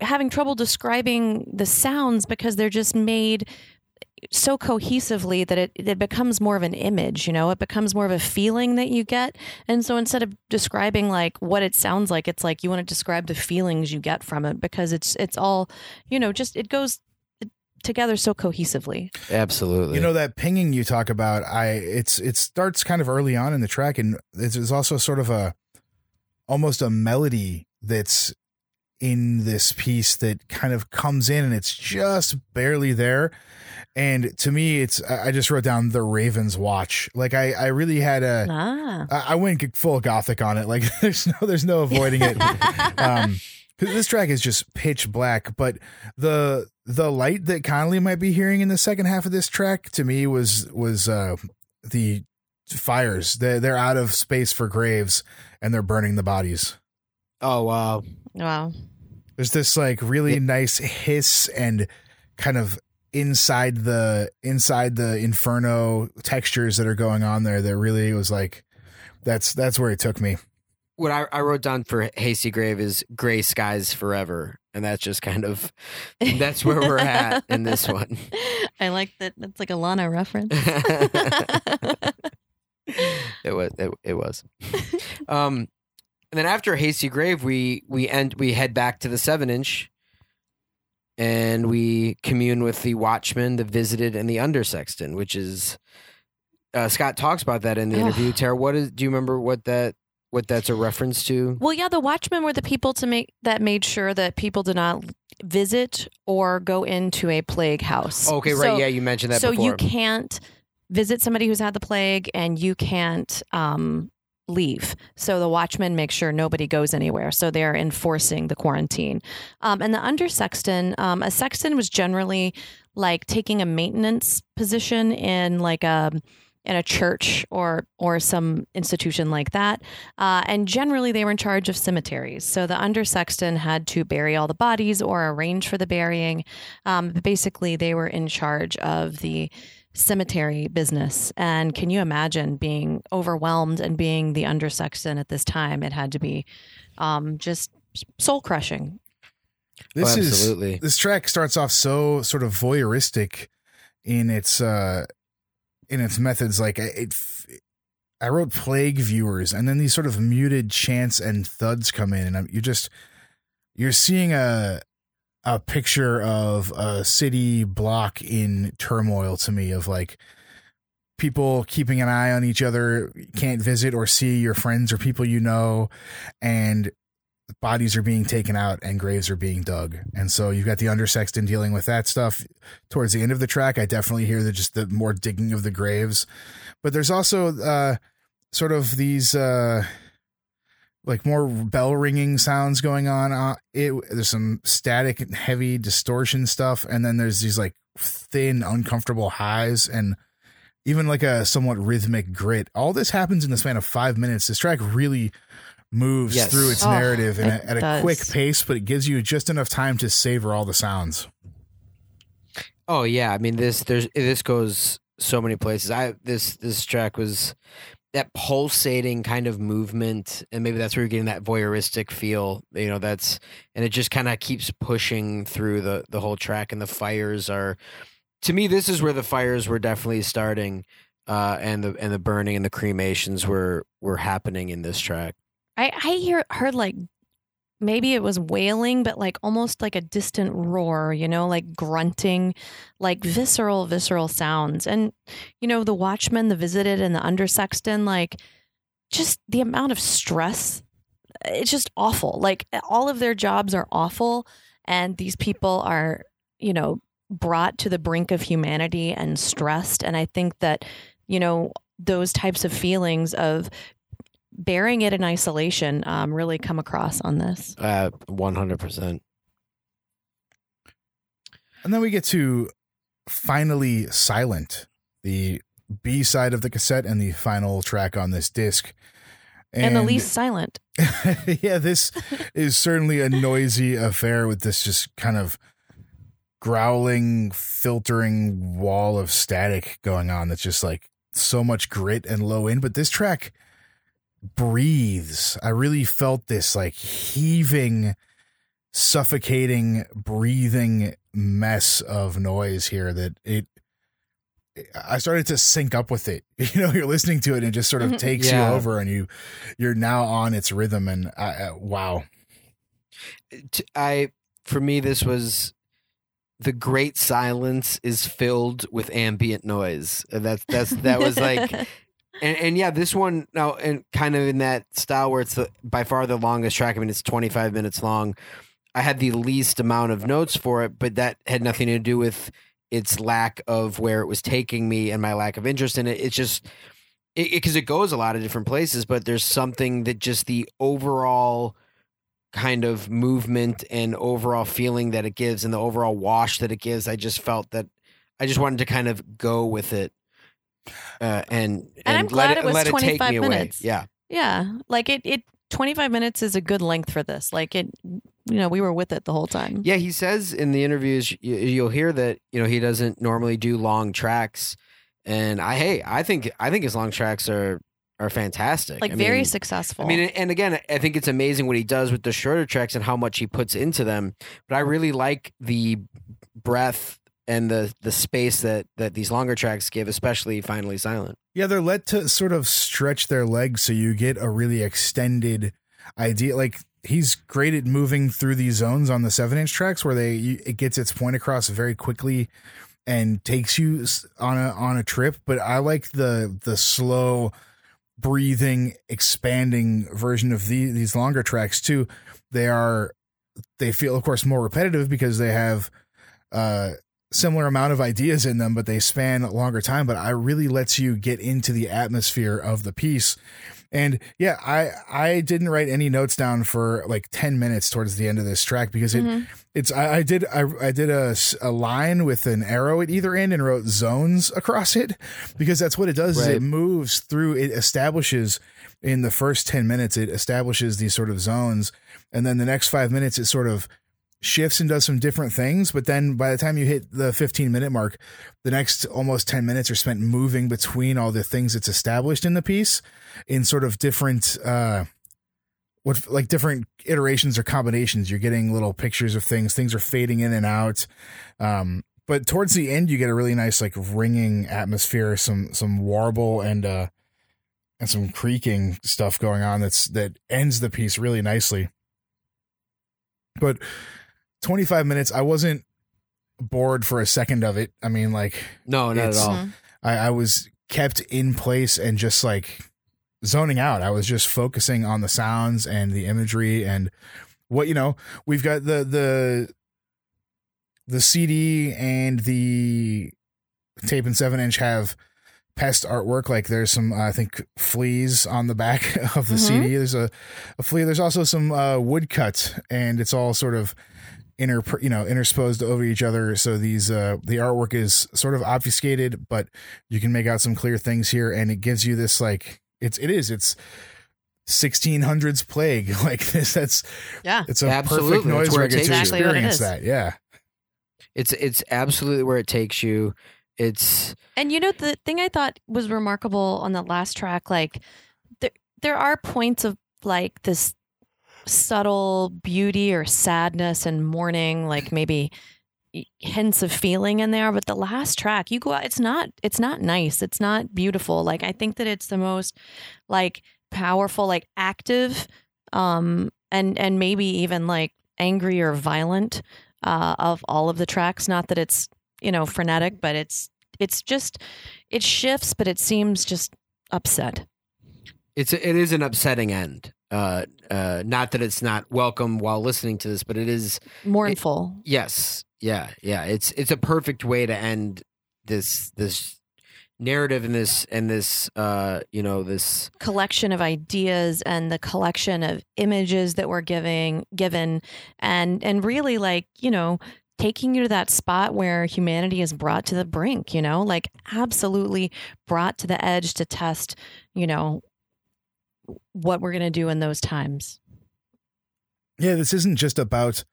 having trouble describing the sounds because they're just made so cohesively that it, it becomes more of an image, you know, it becomes more of a feeling that you get. And so instead of describing like what it sounds like, it's like you want to describe the feelings you get from it because it's it's all, you know, just it goes together so cohesively. absolutely. You know that pinging you talk about. I it's it starts kind of early on in the track, and there's also sort of a almost a melody that's in this piece that kind of comes in, and it's just barely there. And to me, it's I I just wrote down the Ravens Watch. Like I I really had a Ah. I I went full gothic on it. Like there's no there's no avoiding it. um 'cause this track is just pitch black, but the the light that Connolly might be hearing in the second half of this track to me was was uh the fires. They're they're out of space for graves and they're burning the bodies. oh wow, Wow. There's this like really nice hiss and kind of inside the inside the inferno textures that are going on there that really was like that's that's where it took me what I, I wrote down for hasty grave is gray skies forever and that's just kind of that's where we're at in this one I like that. That's like a Lana reference. it was it, it was um and then after hasty grave we we end we head back to the seven inch and we commune with the watchman the visited and the undersexton which is uh, scott talks about that in the interview. Tara what is do you remember what that what that's a reference to? Well, yeah, the watchmen were the people to make that made sure that people did not visit or go into a plague house. okay right So- yeah you mentioned that so before. you can't visit somebody who's had the plague and you can't um, leave. So the watchmen make sure nobody goes anywhere. So they're enforcing the quarantine. Um, and the under sexton um, a sexton was generally like taking a maintenance position in like a in a church or or some institution like that. Uh, and generally they were in charge of cemeteries. So the under sexton had to bury all the bodies or arrange for the burying. Um, basically they were in charge of the cemetery business. And can you imagine being overwhelmed and being the under sexton at this time? It had to be um, just soul crushing. this Oh, is this track starts off so sort of voyeuristic in its uh in its methods like it i wrote plague viewers and then these sort of muted chants and thuds come in and I'm- you just you're seeing a a picture of a city block in turmoil to me of like people keeping an eye on each other can't visit or see your friends or people you know and bodies are being taken out and graves are being dug. And so you've got the undersexton dealing with that stuff. Towards the end of the track, I definitely hear the just the more digging of the graves. But there's also uh sort of these uh like more bell ringing sounds going on. Uh, it there's some static and heavy distortion stuff, and then there's these like thin, uncomfortable highs and even like a somewhat rhythmic grit. All this happens in the span of five minutes. This track really moves Yes. through its Oh, narrative in a, it at a quick pace, but it gives you just enough time to savor all the sounds. Oh yeah, I mean this there's this goes so many places. I this this track was that pulsating kind of movement, and maybe that's where you're getting that voyeuristic feel. You know, that's and it just kind of keeps pushing through the the whole track, and the fires are. To me, this is where the fires were definitely starting, uh, and the and the burning and the cremations were were happening in this track. I, I hear heard like maybe it was wailing, but like almost like a distant roar, you know, like grunting, like visceral, visceral sounds. And, you know, the watchman, the visited, and the under sexton, like just the amount of stress. Eh, it's just awful. Like eh, all of their jobs are awful. And these people are, you know, brought to the brink of humanity and stressed. And I think that, you know, those types of feelings of bearing it in isolation um, really come across on this. Uh, one hundred percent. And then we get to finally silent, the B side of the cassette and the final track on this disc. And, the least silent. yeah, this is certainly a noisy affair with this just kind of growling, filtering wall of static going on that's just like so much grit and low end. But this track breathes. I really felt this like heaving, suffocating, breathing mess of noise here that it. I started to sync up with it. You know, you're listening to it and it just sort of mm-hmm. takes Yeah. you over, and you you're now on its rhythm. And I, I, wow, t- I for me this was the great silence is filled with ambient noise. And That's that's that was like and, and yeah, this one now and kind of in that style where it's the, by far the longest track. I mean, it's 25 minutes long. I had the least amount of notes for it, but that had nothing to do with its lack of where it was taking me and my lack of interest in it. It's just because it, 'cause it goes a lot of different places, but there's something that just the overall kind of movement and overall feeling that it gives and the overall wash that it gives. I just felt that I just wanted to kind of go with it. Uh, and, and I'm glad it, it was let it take 25 away. minutes. Yeah. yeah, like it. It 25 minutes is a good length for this. Like it you know we were with it the whole time. Yeah, he says in the interviews you, you'll hear that you know he doesn't normally do long tracks, and I hey I think I think his long tracks are are fantastic. Like I very mean, successful. I mean, and again, I think it's amazing what he does with the shorter tracks and how much he puts into them. But I really like the breadth and the the space that that these longer tracks give, especially finally silent. Yeah, they're let to sort of stretch their legs so you get a really extended idea. Like he's great at moving through these zones on the seven inch tracks where they it gets its point across very quickly and takes you on a on a trip. But I like the the slow breathing, expanding version of the, these longer tracks too. They are they feel of course more repetitive because they have uh similar amount of ideas in them, but they span a longer time. But I really lets you get into the atmosphere of the piece. And yeah, I I didn't write any notes down for like ten minutes towards the end of this track because it Mhm. it's I, I did I, I did a, a line with an arrow at either end and wrote zones across it because that's what it does is it moves through it establishes in the first 10 minutes it establishes these sort of zones and then the next 5 minutes it sort of shifts and does some different things but then by the time you hit the 15 minute mark the next almost 10 minutes are spent moving between all the things that's established in the piece in sort of different uh what like different iterations or combinations. You're getting little pictures of things. Things are fading in and out. Um but towards the end you get a really nice like ringing atmosphere some some warble and uh and some creaking stuff going on that's that ends the piece really nicely. But 25 minutes i wasn't bored for a second of it i mean like No, not at all. Mhm. I, I was kept in place and just like zoning out. I was just focusing on the sounds and the imagery and what you know. We've got the the the CD and the tape and seven inch have pest artwork. Like there's some uh, I think fleas on the back of the Mhm. CD. There's a, a flea. There's also some uh, woodcut, and it's all sort of inter you know intersposed over each other. So these uh the artwork is sort of obfuscated but you can make out some clear things here. And it gives you this like it's it is it's 1600s plague. Like this that's Yeah. it's a Absolutely, perfect noise where it record to takes you. Exactly what experience that. Yeah. It's it's absolutely where it takes you. It's And you know the thing I thought was remarkable on the last track, like there there are points of like this subtle beauty or sadness and mourning, like maybe hints of feeling in there. But the last track, you go out, it's not it's not nice. It's not beautiful. Like I think that it's the most like powerful, like active, um, and and maybe even like angry or violent uh, of all of the tracks. Not that it's you know frenetic, but it's it's just it shifts, but it seems just upset. it's it is an upsetting end. Uh, uh, not that it's not welcome while listening to this, but it is Mournful. Yes. Yeah. Yeah. It's it's a perfect way to end this this narrative and this and this uh you know this collection of ideas and the collection of images that we're giving given and and really like you know taking you to that spot where humanity is brought to the brink you know like absolutely brought to the edge to test you know what we're going to do in those times. Yeah this isn't just about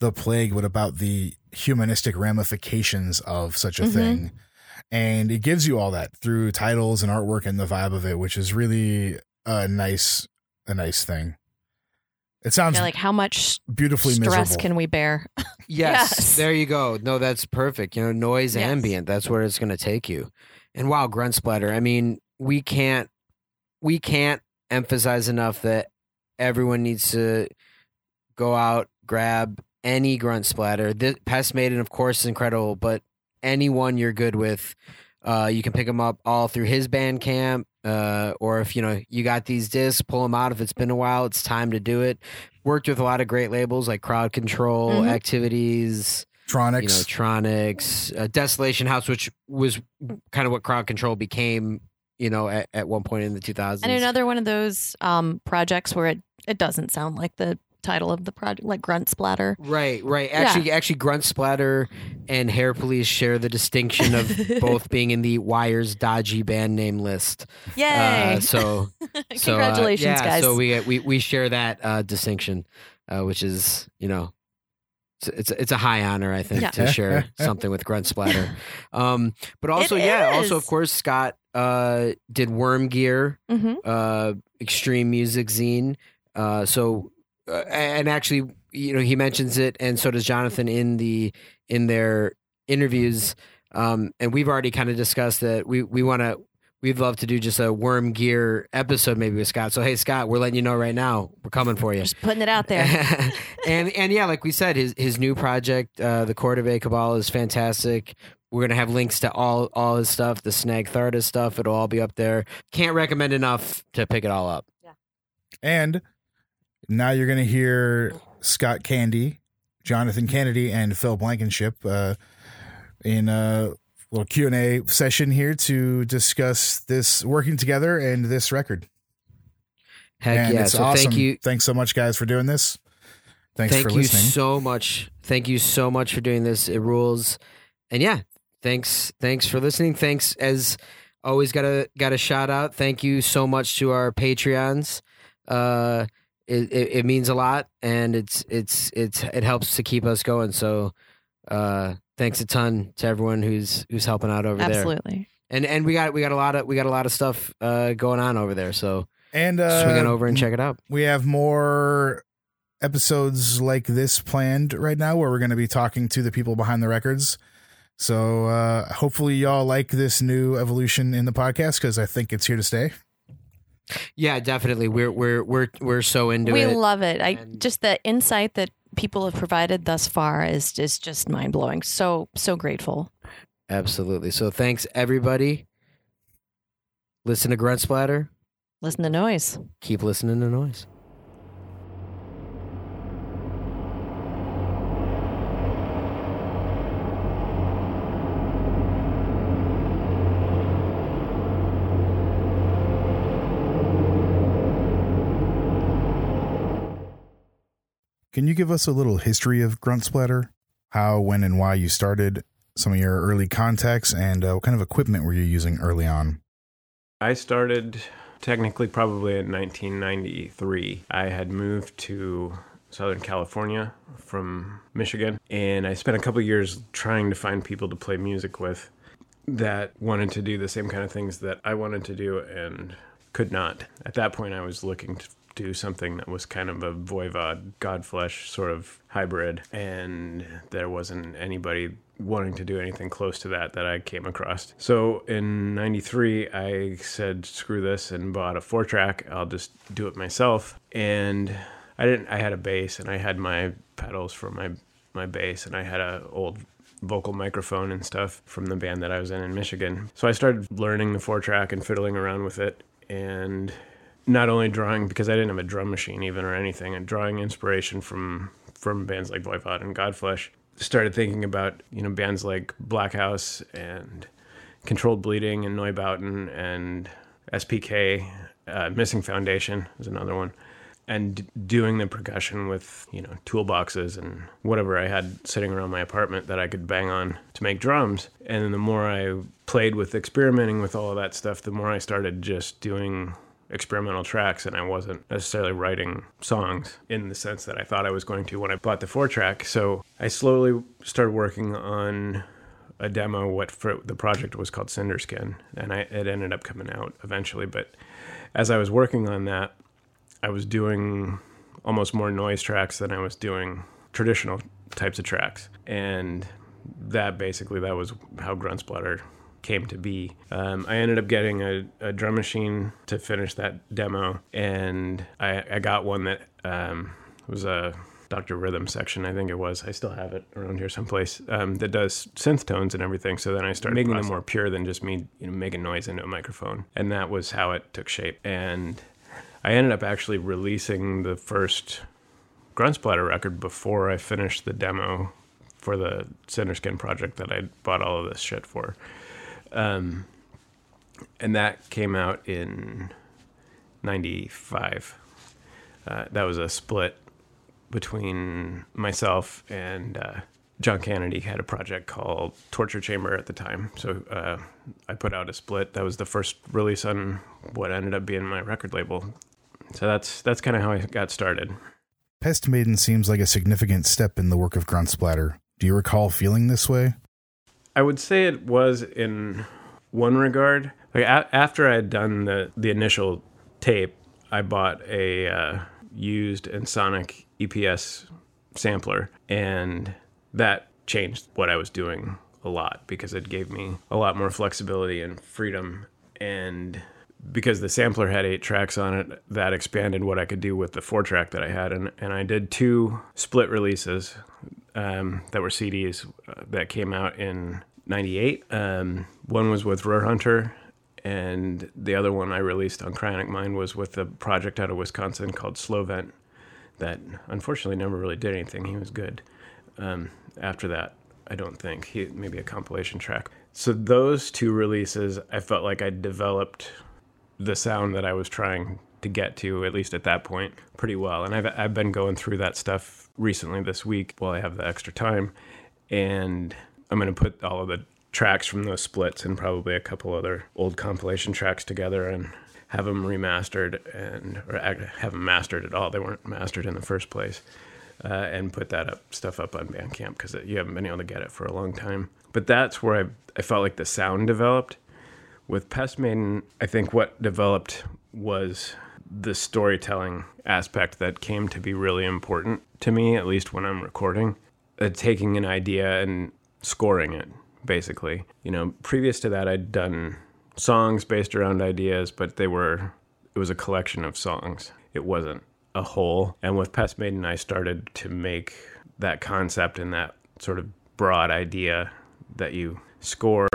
the plague but about the humanistic ramifications of such a Mhm. thing. And it gives you all that through titles and artwork and the vibe of it which is really a nice a nice thing. It sounds Yeah, like how much beautifully stress miserable. can we bear? Yes, Yes. there you go. No that's perfect. You know noise Yes. ambient that's where it's going to take you. And wow grunt splatter i mean we can't we can't emphasize enough that everyone needs to go out grab any grunt splatter this pest maiden of course is incredible but anyone you're good with uh, you can pick them up all through his Bandcamp, uh, or if you know you got these discs, pull them out. If it's been a while, it's time to do it. Worked with a lot of great labels like Crowd Control, Mhm. Activities, Troniks you know, Troniks, uh, Desolation House, which was kind of what Crowd Control became, you know, at, at one point in the 2000s. and another one of those um, projects where it, it doesn't sound like the title of the project like grunt splatter Right, right. Actually, actually, Grunt Splatter and Hair Police share the distinction of both being in the Wires dodgy band name list. yay Uh, so, so, uh, congratulations yeah, guys So we we we share that uh, distinction. uh, which is you know it's it's, a high honor I think Yeah. to share something with Grunt Splatter. Um, but also It yeah, also of course Scott uh, did Worm Gear, hmm uh, Extreme Music Zine. Uh, so uh, and actually you know he mentions it and so does Jonathan in the in their interviews. Um, and we've already kind of discussed that we we want to we'd love to do just a worm gear episode maybe with Scott. So hey Scott, we're letting you know right now. We're coming for you. Just putting it out there. and and yeah, like we said, his his new project, uh, the Court of A Cabal, is fantastic. We're gonna have links to all all his stuff, the Snag Thardas stuff. It'll all be up there. Can't recommend enough to pick it all up. Yeah. And now you're going to hear Scott Candey, Jonathan Canady, and Phil Blankenship uh, in a little Q and A session here to discuss this working together and this record. Heck and yeah! it's So awesome. thank you, Thanks so much, guys, for doing this. Thanks thank for you listening. so much. Thank you so much for doing this. It rules. And yeah, thanks thanks for listening. Thanks as always got a got a shout out. Thank you so much to our Patreons. Uh it, it, it means a lot and it's it's it's it helps to keep us going. So uh thanks a ton to everyone who's who's helping out over there. Absolutely. And and we got we got a lot of we got a lot of stuff uh going on over there. So and uh, swing on over and check it out. we have more episodes like this planned right now where we're going to be talking to the people behind the records. So uh, hopefully y'all like this new evolution in the podcast because I think it's here to stay. Yeah, definitely. We're we're we're we're so into we it. We love it. I And- just the insight that people have provided thus far is is just mind blowing. So so grateful. Absolutely. So thanks everybody. Listen to Grunt Splatter. Listen to noise. Keep listening to noise. Can you give us a little history of Grunt Splatter? How, when, and why you started, some of your early contacts, and uh, what kind of equipment were you using early on? I started technically probably in 1993. I had moved to Southern California from Michigan, and I spent a couple years trying to find people to play music with that wanted to do the same kind of things that I wanted to do and could not. At that point, I was looking to do something that was kind of a voivod, godflesh sort of hybrid, and there wasn't anybody wanting to do anything close to that that I came across. So in 93, I said, screw this, and bought a four track. I'll just do it myself. And I didn't, I had a bass and I had my pedals for my, my bass, and I had a old vocal microphone and stuff from the band that I was in in Michigan. So I started learning the four track and fiddling around with it. And not only drawing because I didn't have a drum machine even or anything, and drawing inspiration from from bands like Voivod and Godflesh. Started thinking about you know bands like Black House and Controlled Bleeding and Neubauten and SPK. Uh, Missing Foundation is another one, and doing the percussion with you know toolboxes and whatever I had sitting around my apartment that I could bang on to make drums. And the more I played with experimenting with all of that stuff, the more I started just doing experimental tracks and I wasn't necessarily writing songs in the sense that I thought I was going to when I bought the four track. So I slowly started working on a demo. What for the project was called Cinderskin, and I, it ended up coming out eventually. But as I was working on that, I was doing almost more noise tracks than I was doing traditional types of tracks, and that basically that was how Grunt Splatter came to be. Um, I ended up getting a, a drum machine to finish that demo, and I, I got one that um, was a Dr. Rhythm section, I think it was. I still have it around here someplace um, that does synth tones and everything. So then I started making them more pure than just me, you know, making noise into a microphone, and that was how it took shape. And I ended up actually releasing the first Grunt Splatter record before I finished the demo for the Cinderskin project that I bought all of this shit for. Um, and that came out in 95. Uh, that was a split between myself and uh, John Canady had a project called Torture Chamber at the time. So uh, I put out a split. That was the first release on what ended up being my record label. So that's that's kind of how I got started. Pest Maiden seems like a significant step in the work of Gruntsplatter. Do you recall feeling this way? I would say it was in one regard. Like a- after I had done the the initial tape, I bought a uh, used Ensoniq EPS sampler, and that changed what I was doing a lot because it gave me a lot more flexibility and freedom. And because the sampler had eight tracks on it, that expanded what I could do with the four track that I had. And, and I did two split releases um, that were CDs uh, that came out in 98. Um, one was with Roarhunter, and the other one I released on Cryonic Mind was with a project out of Wisconsin called Slovent that unfortunately never really did anything. He was good. Um, after that, I don't think. He maybe a compilation track. So those two releases, I felt like I developed the sound that I was trying to get to, at least at that point, pretty well. And I've I've been going through that stuff recently this week while I have the extra time, and I'm going to put all of the tracks from those splits and probably a couple other old compilation tracks together and have them remastered and or have them mastered at all. They weren't mastered in the first place, uh, and put that up stuff up on Bandcamp because you haven't been able to get it for a long time. But that's where I I felt like the sound developed. With Pest Maiden, I think what developed was the storytelling aspect that came to be really important to me, at least when I'm recording. Uh, taking an idea and scoring it, basically. You know, previous to that, I'd done songs based around ideas, but they were, it was a collection of songs. It wasn't a whole. And with Pest Maiden, I started to make that concept and that sort of broad idea that you score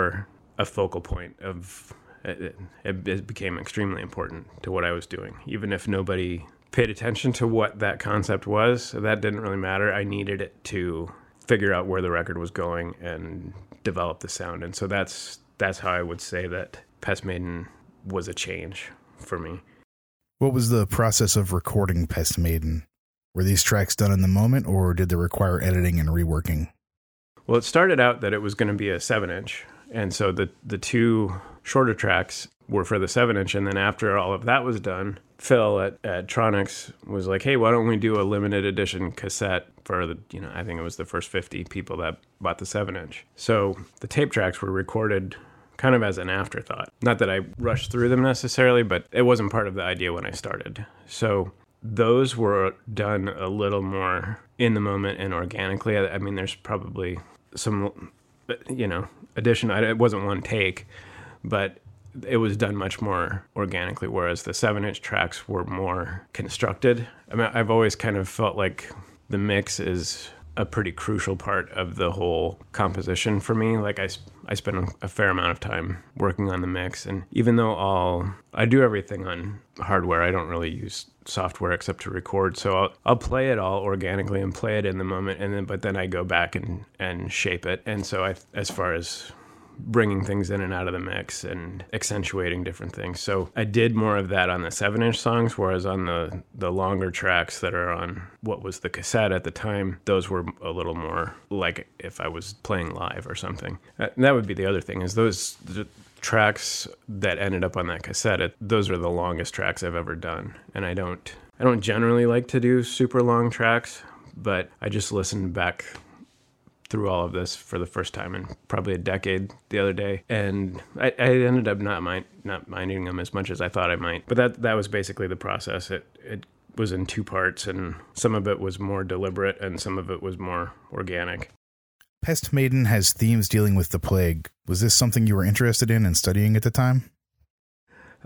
a focal point of it, it, became extremely important to what I was doing. Even if nobody paid attention to what that concept was, that didn't really matter. I needed it to figure out where the record was going and develop the sound. And so that's that's how I would say that Pest Maiden was a change for me. What was the process of recording Pest Maiden? Were these tracks done in the moment or did they require editing and reworking? Well, it started out that it was going to be a 7 inch. And so the, the two shorter tracks were for the 7 inch. And then after all of that was done, Phil at, at Troniks was like, hey, why don't we do a limited edition cassette for the, you know, I think it was the first 50 people that bought the 7 inch. So the tape tracks were recorded kind of as an afterthought. Not that I rushed through them necessarily, but it wasn't part of the idea when I started. So those were done a little more in the moment and organically. I, I mean, there's probably some, you know, addition. It wasn't one take, but it was done much more organically. Whereas the seven inch tracks were more constructed. I mean, I've always kind of felt like the mix is a pretty crucial part of the whole composition for me. Like I, I spend a fair amount of time working on the mix, and even though I'll I do everything on hardware, I don't really use software except to record. So I'll, I'll play it all organically and play it in the moment, and then but then I go back and and shape it. And so I, as far as bringing things in and out of the mix and accentuating different things. So I did more of that on the seven inch songs, whereas on the, the longer tracks that are on what was the cassette at the time, those were a little more like if I was playing live or something. Uh, and that would be the other thing is those tracks that ended up on that cassette, it, those are the longest tracks I've ever done. And I don't I don't generally like to do super long tracks, but I just listened back through all of this for the first time in probably a decade the other day, and I, I ended up not mind not minding them as much as I thought I might. But that that was basically the process. It it was in two parts, and some of it was more deliberate, and some of it was more organic. Pest Maiden has themes dealing with the plague. Was this something you were interested in and studying at the time?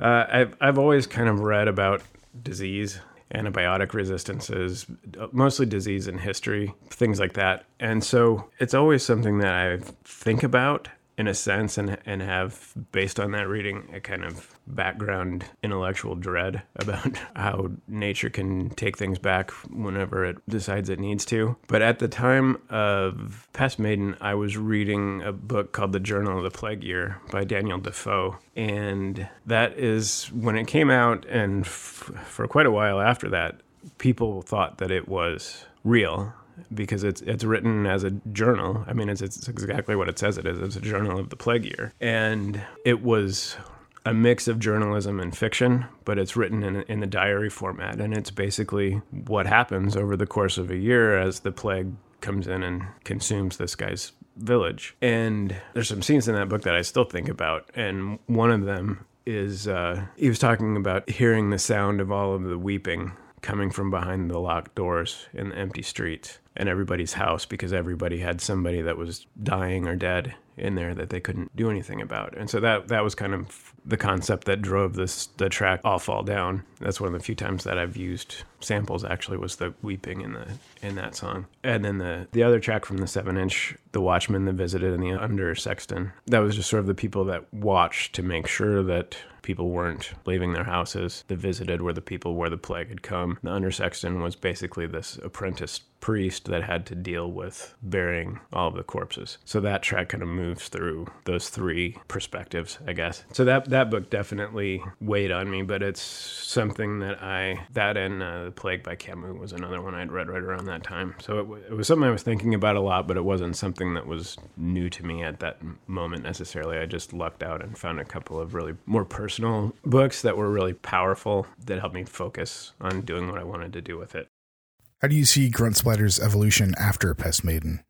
Uh, I've I've always kind of read about disease, antibiotic resistances, mostly disease and history, things like that. And so it's always something that I think about in a sense and and have based on that reading a kind of background intellectual dread about how nature can take things back whenever it decides it needs to. But at the time of Pest Maiden, I was reading a book called The Journal of the Plague Year by Daniel Defoe. And that is when it came out, and f- for quite a while after that, people thought that it was real because it's it's written as a journal. I mean, it's it's exactly what it says it is. It's a journal of the plague year, and it was a mix of journalism and fiction, but it's written in, in the diary format. And it's basically what happens over the course of a year as the plague comes in and consumes this guy's village. And there's some scenes in that book that I still think about. And one of them is uh, he was talking about hearing the sound of all of the weeping coming from behind the locked doors in the empty streets and everybody's house because everybody had somebody that was dying or dead in there that they couldn't do anything about. And so that that was kind of the concept that drove this the track I'll Fall Down. That's one of the few times that I've used samples actually was the weeping in the in that song. And then the the other track from the seven inch, The Watchman, The Visited, and the Under Sexton. That was just sort of the people that watched to make sure that people weren't leaving their houses. The Visited were the people where the plague had come. The Under Sexton was basically this apprentice priest that had to deal with burying all of the corpses. So that track kind of moves through those three perspectives, I guess. So that that book definitely weighed on me, but it's something that I that and uh, The Plague by Camus was another one I'd read right around that time. So it, it was something I was thinking about a lot, but it wasn't something that was new to me at that moment necessarily. I just lucked out and found a couple of really more personal books that were really powerful that helped me focus on doing what I wanted to do with it. How do you see Gruntsplatter's evolution after Pest Maiden?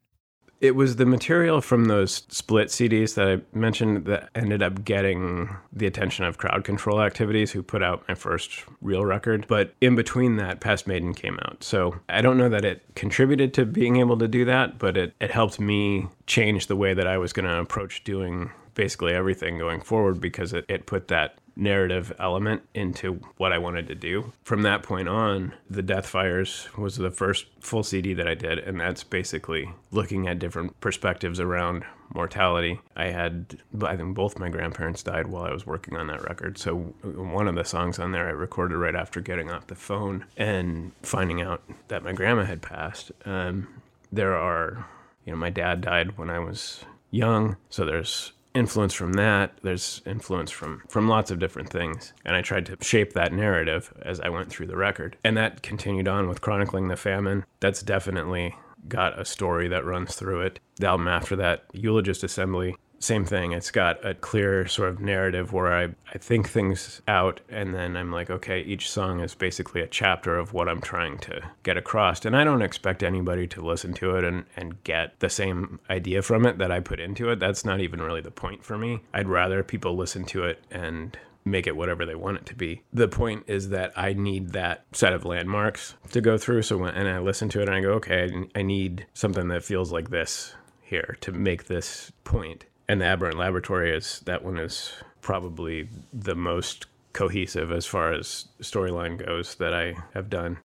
It was the material from those split CDs that I mentioned that ended up getting the attention of crowd control activities who put out my first real record. But in between that, Pest Maiden came out. So I don't know that it contributed to being able to do that, but it, it helped me change the way that I was going to approach doing basically everything going forward because it, it put that narrative element into what I wanted to do. From that point on, The Death Fires was the first full CD that I did, and that's basically looking at different perspectives around mortality. I had, I think both my grandparents died while I was working on that record. So one of the songs on there I recorded right after getting off the phone and finding out that my grandma had passed. Um, there are, you know, my dad died when I was young, so there's influence from that there's influence from from lots of different things. And i tried to shape that narrative as i went through the record. And that continued on with chronicling the famine. That's definitely got a story that runs through it. The album after that eulogist assembly same thing. It's got a clear sort of narrative where I, I think things out and then I'm like, okay, each song is basically a chapter of what I'm trying to get across. And I don't expect anybody to listen to it and, and get the same idea from it that I put into it. That's not even really the point for me. I'd rather people listen to it and make it whatever they want it to be. The point is that I need that set of landmarks to go through. So when and I listen to it and I go, okay, I need something that feels like this here to make this point and the Aberrant Laboratory is that one is probably the most cohesive as far as storyline goes that I have done.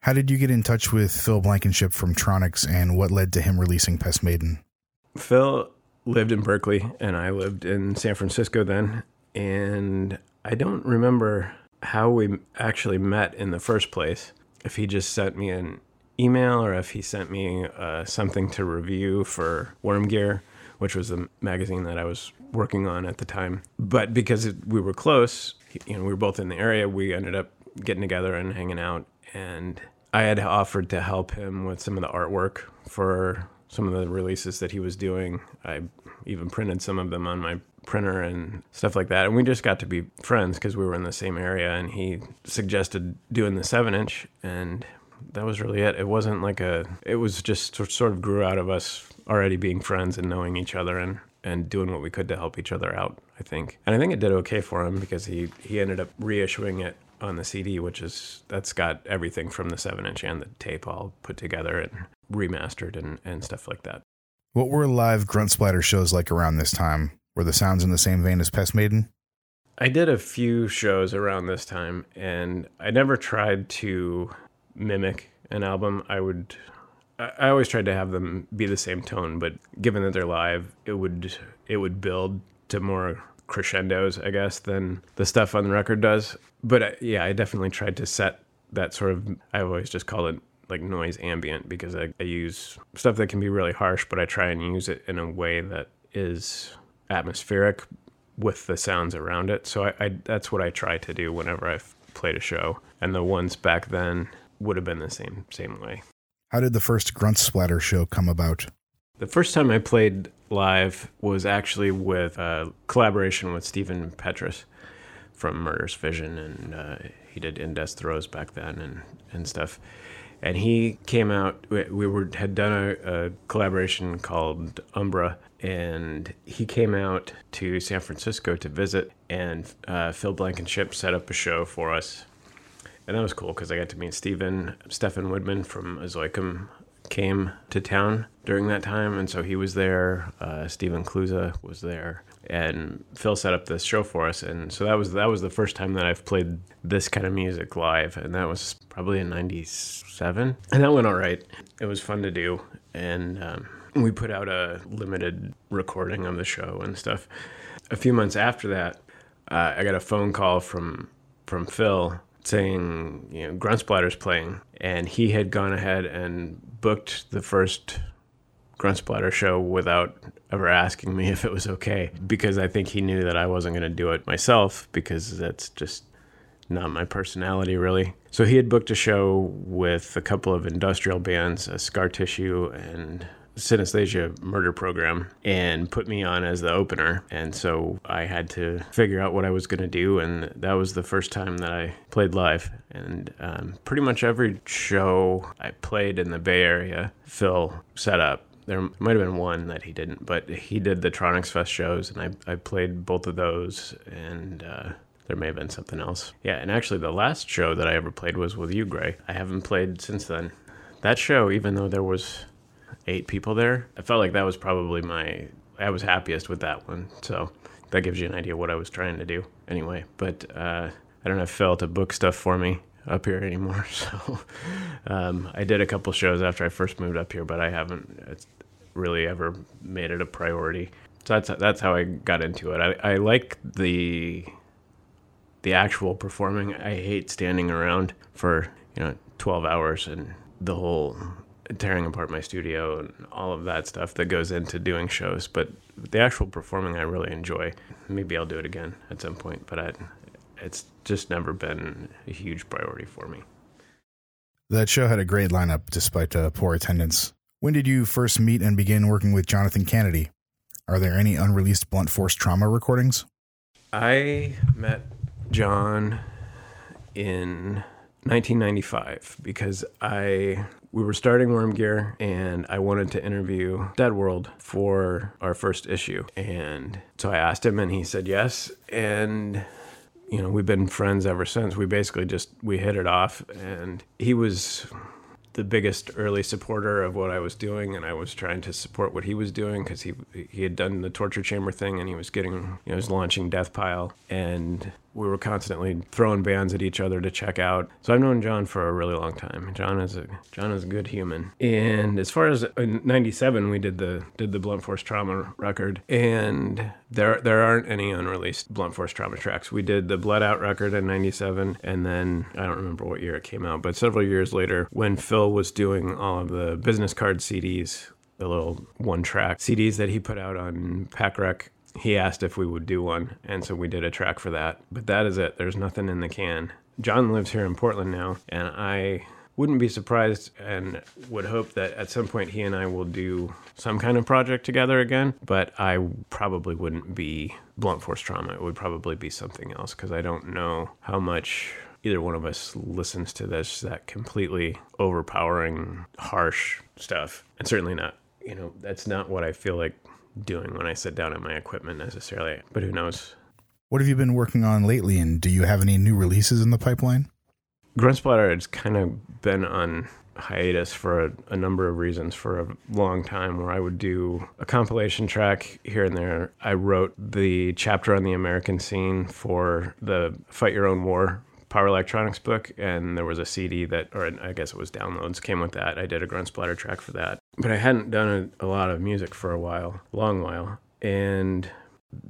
How did you get in touch with Phil Blankenship from Troniks and what led to him releasing Pest Maiden? Phil lived in Berkeley and I lived in San Francisco then. And I don't remember how we actually met in the first place. If he just sent me an email or if he sent me uh, something to review for Worm Gear which was the magazine that I was working on at the time. But because we were close, you know, we were both in the area, we ended up getting together and hanging out. And I had offered to help him with some of the artwork for some of the releases that he was doing. I even printed some of them on my printer and stuff like that. And we just got to be friends because we were in the same area. And he suggested doing the seven inch, and that was really it. It wasn't like a, it was just sort of grew out of us already being friends and knowing each other and and doing what we could to help each other out, I think. And I think it did okay for him because he he ended up reissuing it on the CD, which is that's got everything from the seven inch and the tape all put together and remastered and, and stuff like that. What were live grunt splatter shows like around this time? Were the sounds in the same vein as Pest Maiden? I did a few shows around this time and I never tried to mimic an album. I would I always tried to have them be the same tone, but given that they're live, it would it would build to more crescendos, I guess, than the stuff on the record does. But I, yeah, I definitely tried to set that sort of. I always just call it like noise ambient because I, I use stuff that can be really harsh, but I try and use it in a way that is atmospheric with the sounds around it. So I, I that's what I try to do whenever I've played a show, and the ones back then would have been the same same way. How did the first Grunt Splatter show come about? The first time I played live was actually with a collaboration with Stephen Petrus from Murderous Vision, and uh, he did In Throes back then and, and stuff. And he came out. We, we were had done a, a collaboration called Umbra, and he came out to San Francisco to visit. And uh, Phil Blankenship set up a show for us, and that was cool because I got to meet Stephen Stefan Woodman from Azoikum came to town during that time, and so he was there. Uh, Stephen Kluza was there, and Phil set up this show for us, and so that was that was the first time that I've played this kind of music live, and that was probably in '97, and that went all right. It was fun to do, and um, we put out a limited recording of the show and stuff. A few months after that, uh, I got a phone call from from Phil saying, you know, Gruntsplatter's playing, and he had gone ahead and booked the first Gruntsplatter show without ever asking me if it was okay, because I think he knew that I wasn't going to do it myself, because that's just not my personality, really. So he had booked a show with a couple of industrial bands, a Scar Tissue and synesthesia murder program and put me on as the opener. And so I had to figure out what I was going to do. And that was the first time that I played live. And um, pretty much every show I played in the Bay Area, Phil set up. There might have been one that he didn't, but he did the Troniks Fest shows, and I, I played both of those. And uh, there may have been something else. Yeah, and actually, the last show that I ever played was with you, Gray. I haven't played since then. That show, even though there was eight people there. I felt like that was probably my I was happiest with that one. So that gives you an idea what I was trying to do anyway. But uh, I don't have Phil to book stuff for me up here anymore. So um, I did a couple shows after I first moved up here, but I haven't really ever made it a priority. So that's that's how I got into it. I, I like the the actual performing. I hate standing around for you know 12 hours and the whole tearing apart my studio and all of that stuff that goes into doing shows. But the actual performing, I really enjoy. Maybe I'll do it again at some point, but I, it's just never been a huge priority for me. That show had a great lineup despite uh, poor attendance. When did you first meet and begin working with Jonathan Canady? Are there any unreleased Blunt Force Trauma recordings? I met John in 1995 because I we were starting Worm Gear and I wanted to interview Dead World for our first issue. And so I asked him and he said yes. And you know, we've been friends ever since. We basically just we hit it off and he was the biggest early supporter of what I was doing, and I was trying to support what he was doing because he he had done the torture chamber thing, and he was getting you know, he was launching Death Pile, and we were constantly throwing bands at each other to check out. So I've known John for a really long time. John is a John is a good human. And as far as in '97, we did the did the Blunt Force Trauma record, and there there aren't any unreleased Blunt Force Trauma tracks. We did the Blood Out record in '97, and then I don't remember what year it came out, but several years later, when Phil was doing all of the business card CDs, the little one track CDs that he put out on Pack Rec he asked if we would do one, and so we did a track for that. But that is it. There's nothing in the can. John lives here in Portland now, and I wouldn't be surprised and would hope that at some point he and I will do some kind of project together again. But I probably wouldn't be blunt force trauma. It would probably be something else because I don't know how much either one of us listens to this that completely overpowering, harsh stuff. And certainly not, you know, that's not what I feel like doing when I sit down at my equipment necessarily, but who knows? What have you been working on lately, and do you have any new releases in the pipeline? Gruntsplatter has kind of been on hiatus for a, a, number of reasons for a long time where I would do a compilation track here and there. I wrote the chapter on the American scene for the Fight Your Own War Power Electronics book, and there was a CD that, or I guess it was downloads, came with that. I did a Gruntsplatter track for that. But I hadn't done a, a lot of music for a while, long while. And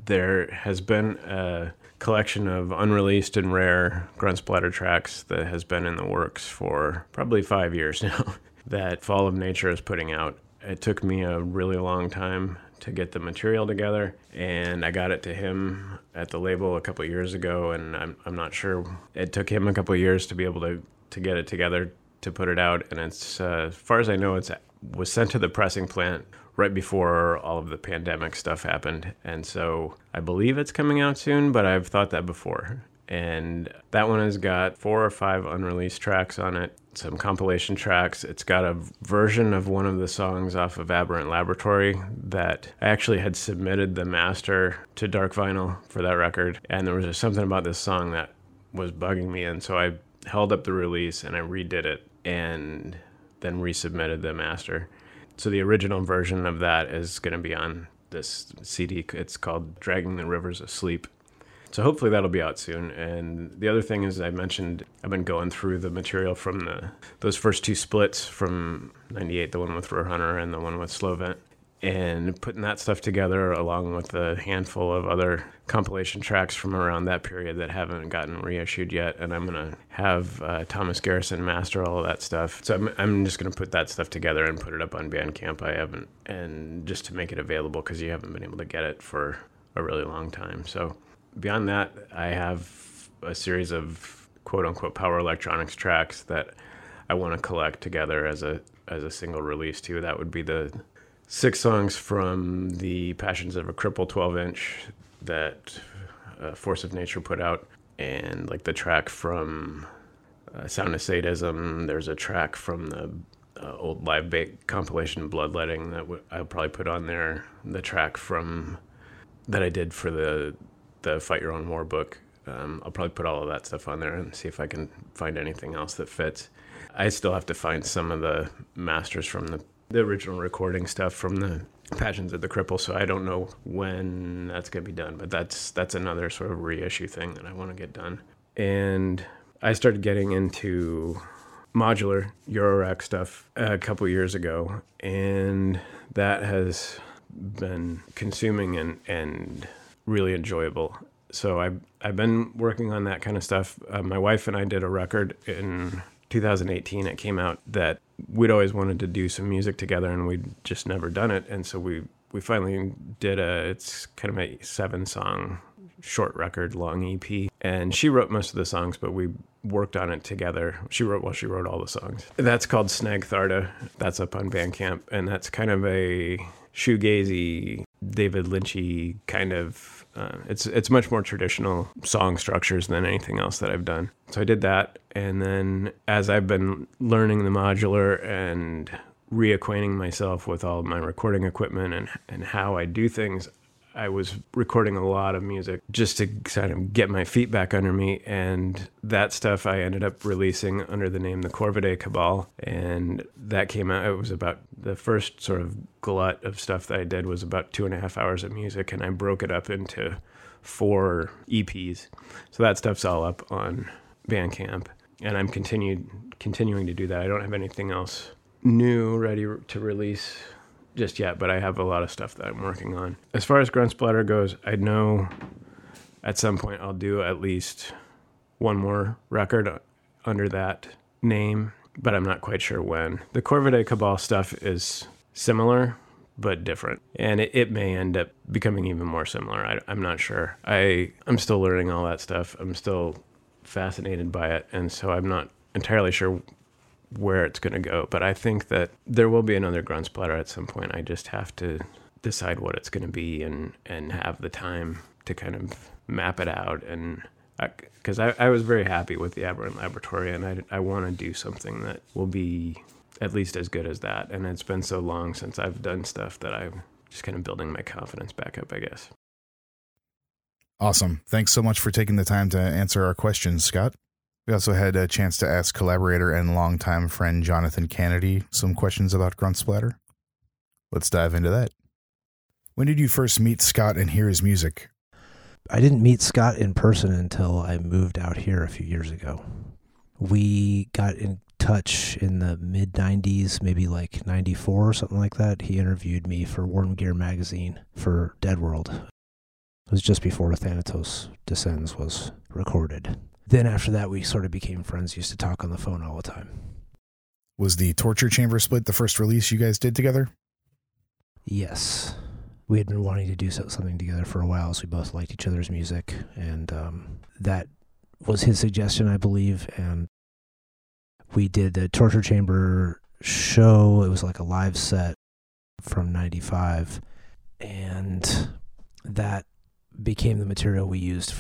there has been a collection of unreleased and rare Gruntsplatter tracks that has been in the works for probably five years now that Fall of Nature is putting out. It took me a really long time to get the material together, and I got it to him at the label a couple years ago, and I'm I'm not sure it took him a couple years to be able to to get it together to put it out, and it's uh, as far as I know, it's was sent to the pressing plant right before all of the pandemic stuff happened. And so I believe it's coming out soon, but I've thought that before. And that one has got four or five unreleased tracks on it, some compilation tracks. It's got a version of one of the songs off of Aberrant Laboratory that I actually had submitted the master to Dark Vinyl for that record. And there was just something about this song that was bugging me. And so I held up the release and I redid it and then resubmitted the master. So the original version of that is going to be on this CD. It's called Dragging the Rivers of Sleep. So hopefully that'll be out soon. And the other thing is, I mentioned I've been going through the material from the those first two splits from '98, the one with Roadrunner and the one with Slovent, and putting that stuff together along with a handful of other compilation tracks from around that period that haven't gotten reissued yet. And I'm gonna have uh, Thomas Garrison master all of that stuff. So I'm, I'm just gonna put that stuff together and put it up on Bandcamp. I haven't, and just to make it available because you haven't been able to get it for a really long time. So beyond that, I have a series of quote unquote power electronics tracks that I want to collect together as a as a single release too. That would be the six songs from the Passions of a Cripple 12 inch that uh, Force of Nature put out, and like the track from uh, Sound of Sadism. There's a track from the uh, old live bait compilation Bloodletting that I'll probably put on there. The track from that I did for the the Fight Your Own War book. Um, I'll probably put all of that stuff on there and see if I can find anything else that fits. I still have to find some of the masters from the, the original recording stuff from the Passions of the Cripple, so I don't know when that's going to be done, but that's that's another sort of reissue thing that I want to get done. And I started getting into modular Eurorack stuff a couple years ago, and that has been consuming and and really enjoyable. So I've I've been working on that kind of stuff. Uh, my wife and I did a record in 2018. It came out that we'd always wanted to do some music together, and we'd just never done it. And so we we finally did a. It's kind of a seven song short record, long EP. And she wrote most of the songs, but we worked on it together. She wrote well, she wrote all the songs. That's called Snag Tharda. That's up on Bandcamp, and that's kind of a shoegazy, David Lynchy kind of. Uh, it's it's much more traditional song structures than anything else that I've done. So I did that, and then as I've been learning the modular and reacquainting myself with all my recording equipment and and how I do things, I was recording a lot of music just to kind of get my feet back under me. And that stuff I ended up releasing under the name the Corvidae Cabal. And that came out, it was about the first sort of glut of stuff that I did was about two and a half hours of music. And I broke it up into four EPs. So that stuff's all up on Bandcamp. And I'm continued continuing to do that. I don't have anything else new ready to release just yet, but I have a lot of stuff that I'm working on. As far as Gruntsplatter goes, I know at some point I'll do at least one more record under that name, but I'm not quite sure when. The Corvidae Cabal stuff is similar but different, and it, it may end up becoming even more similar. I, I'm not sure. I I'm still learning all that stuff. I'm still fascinated by it, and so I'm not entirely sure where it's going to go. But I think that there will be another Gruntsplatter at some point. I just have to decide what it's going to be and and have the time to kind of map it out and because I, I, I, was very happy with the Aberrant Laboratory and I, I want to do something that will be at least as good as that. And it's been so long since I've done stuff that I'm just kind of building my confidence back up, I guess. Awesome. Thanks so much for taking the time to answer our questions, Scott. We also had a chance to ask collaborator and longtime friend Jonathan Canady some questions about Grunt Splatter. Let's dive into that. When did you first meet Scott and hear his music? I didn't meet Scott in person until I moved out here a few years ago. We got in touch in the mid 90s, maybe like 94 or something like that. He interviewed me for Worm Gear magazine for Dead World. It was just before Thanatos Descends was recorded then after that, we sort of became friends. Used to talk on the phone all the time. Was the Torture Chamber split the first release you guys did together? Yes, we had been wanting to do something together for a while, so we both liked each other's music, and um, that was his suggestion, I believe. And we did the Torture Chamber show. It was like a live set from 95 and that became the material we used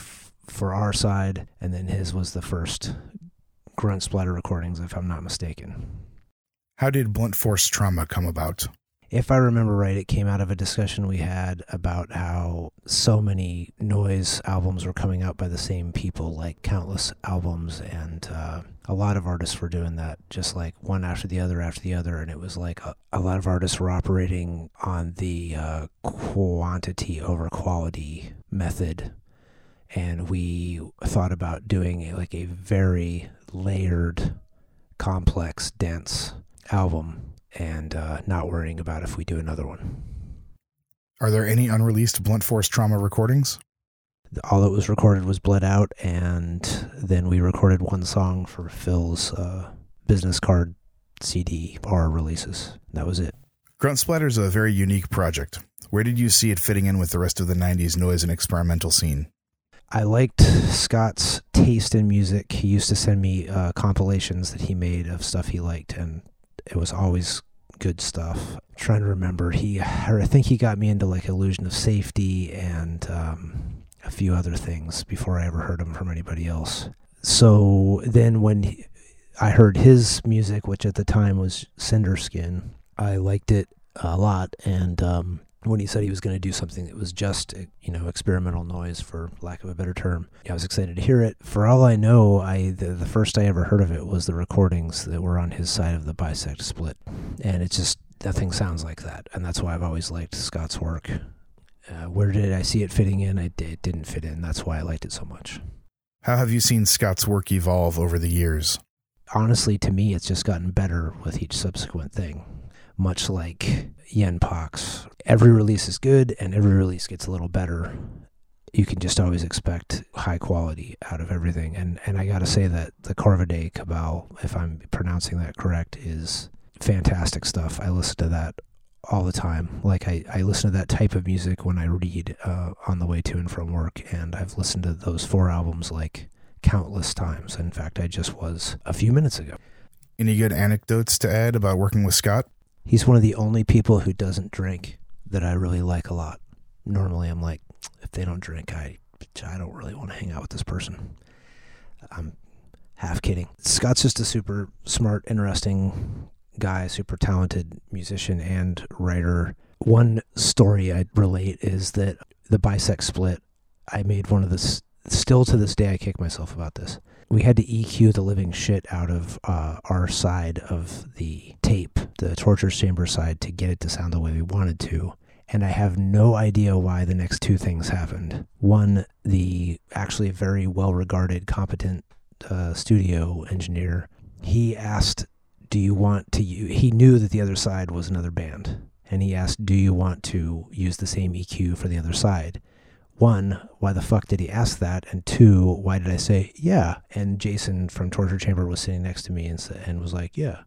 for our side and then his was the first Gruntsplatter recordings if I'm not mistaken. How did blunt force trauma come about? if I remember right, it came out of a discussion we had about how so many noise albums were coming out by the same people, like countless albums, and uh, a lot of artists were doing that, just like one after the other after the other, and it was like a, a lot of artists were operating on the uh, quantity over quality method, and we thought about doing like a very layered, complex, dense album and uh, not worrying about if we do another one. Are there any unreleased blunt force trauma recordings? All that was recorded was bled out, and then we recorded one song for Phil's uh, business card CD R releases. That was it. Gruntsplatter is a very unique project. Where did you see it fitting in with the rest of the 90s noise and experimental scene? I liked Scott's taste in music. He used to send me uh, compilations that he made of stuff he liked, and it was always good stuff. I'm trying to remember, he I think he got me into like Illusion of Safety and um, a few other things before I ever heard them from anybody else. So then when he, I heard his music, which at the time was Cinder Skin, I liked it a lot, and um, when he said he was going to do something that was just you know experimental noise for lack of a better term i was excited to hear it. For all i know i the, the first i ever heard of it was the recordings that were on his side of the bisect split. And it's just nothing sounds like that. And that's why i've always liked scott's work. Uh, where did i see it fitting in? I, it didn't fit in. That's why i liked it so much. How have you seen scott's work evolve over the years? Honestly to me it's just gotten better with each subsequent thing. Much like Yen Pox. Every release is good and every release gets a little better. You can just always expect high quality out of everything. And and I gotta say that the Corvidae Cabal, if I'm pronouncing that correct, is fantastic stuff. I listen to that all the time. Like I, I listen to that type of music when I read uh, on the way to and from work, and I've listened to those four albums like countless times. In fact, I just was a few minutes ago. Any good anecdotes to add about working with Scott? He's one of the only people who doesn't drink that I really like a lot. Normally, I'm like, if they don't drink, I I don't really want to hang out with this person. I'm half kidding. Scott's just a super smart, interesting guy, super talented musician and writer. One story I'd relate is that the bisect split, I made one of the, still to this day, I kick myself about this we had to EQ the living shit out of uh, our side of the tape, the torture chamber side, to get it to sound the way we wanted to. And I have no idea why the next two things happened. One, the actually very well regarded, competent uh, studio engineer, he asked, Do you want to he knew that the other side was another band. And he asked, Do you want to use the same EQ for the other side? One, why the fuck did he ask that? And two, why did I say yeah? And Jason from Torture Chamber was sitting next to me and and was like, yeah.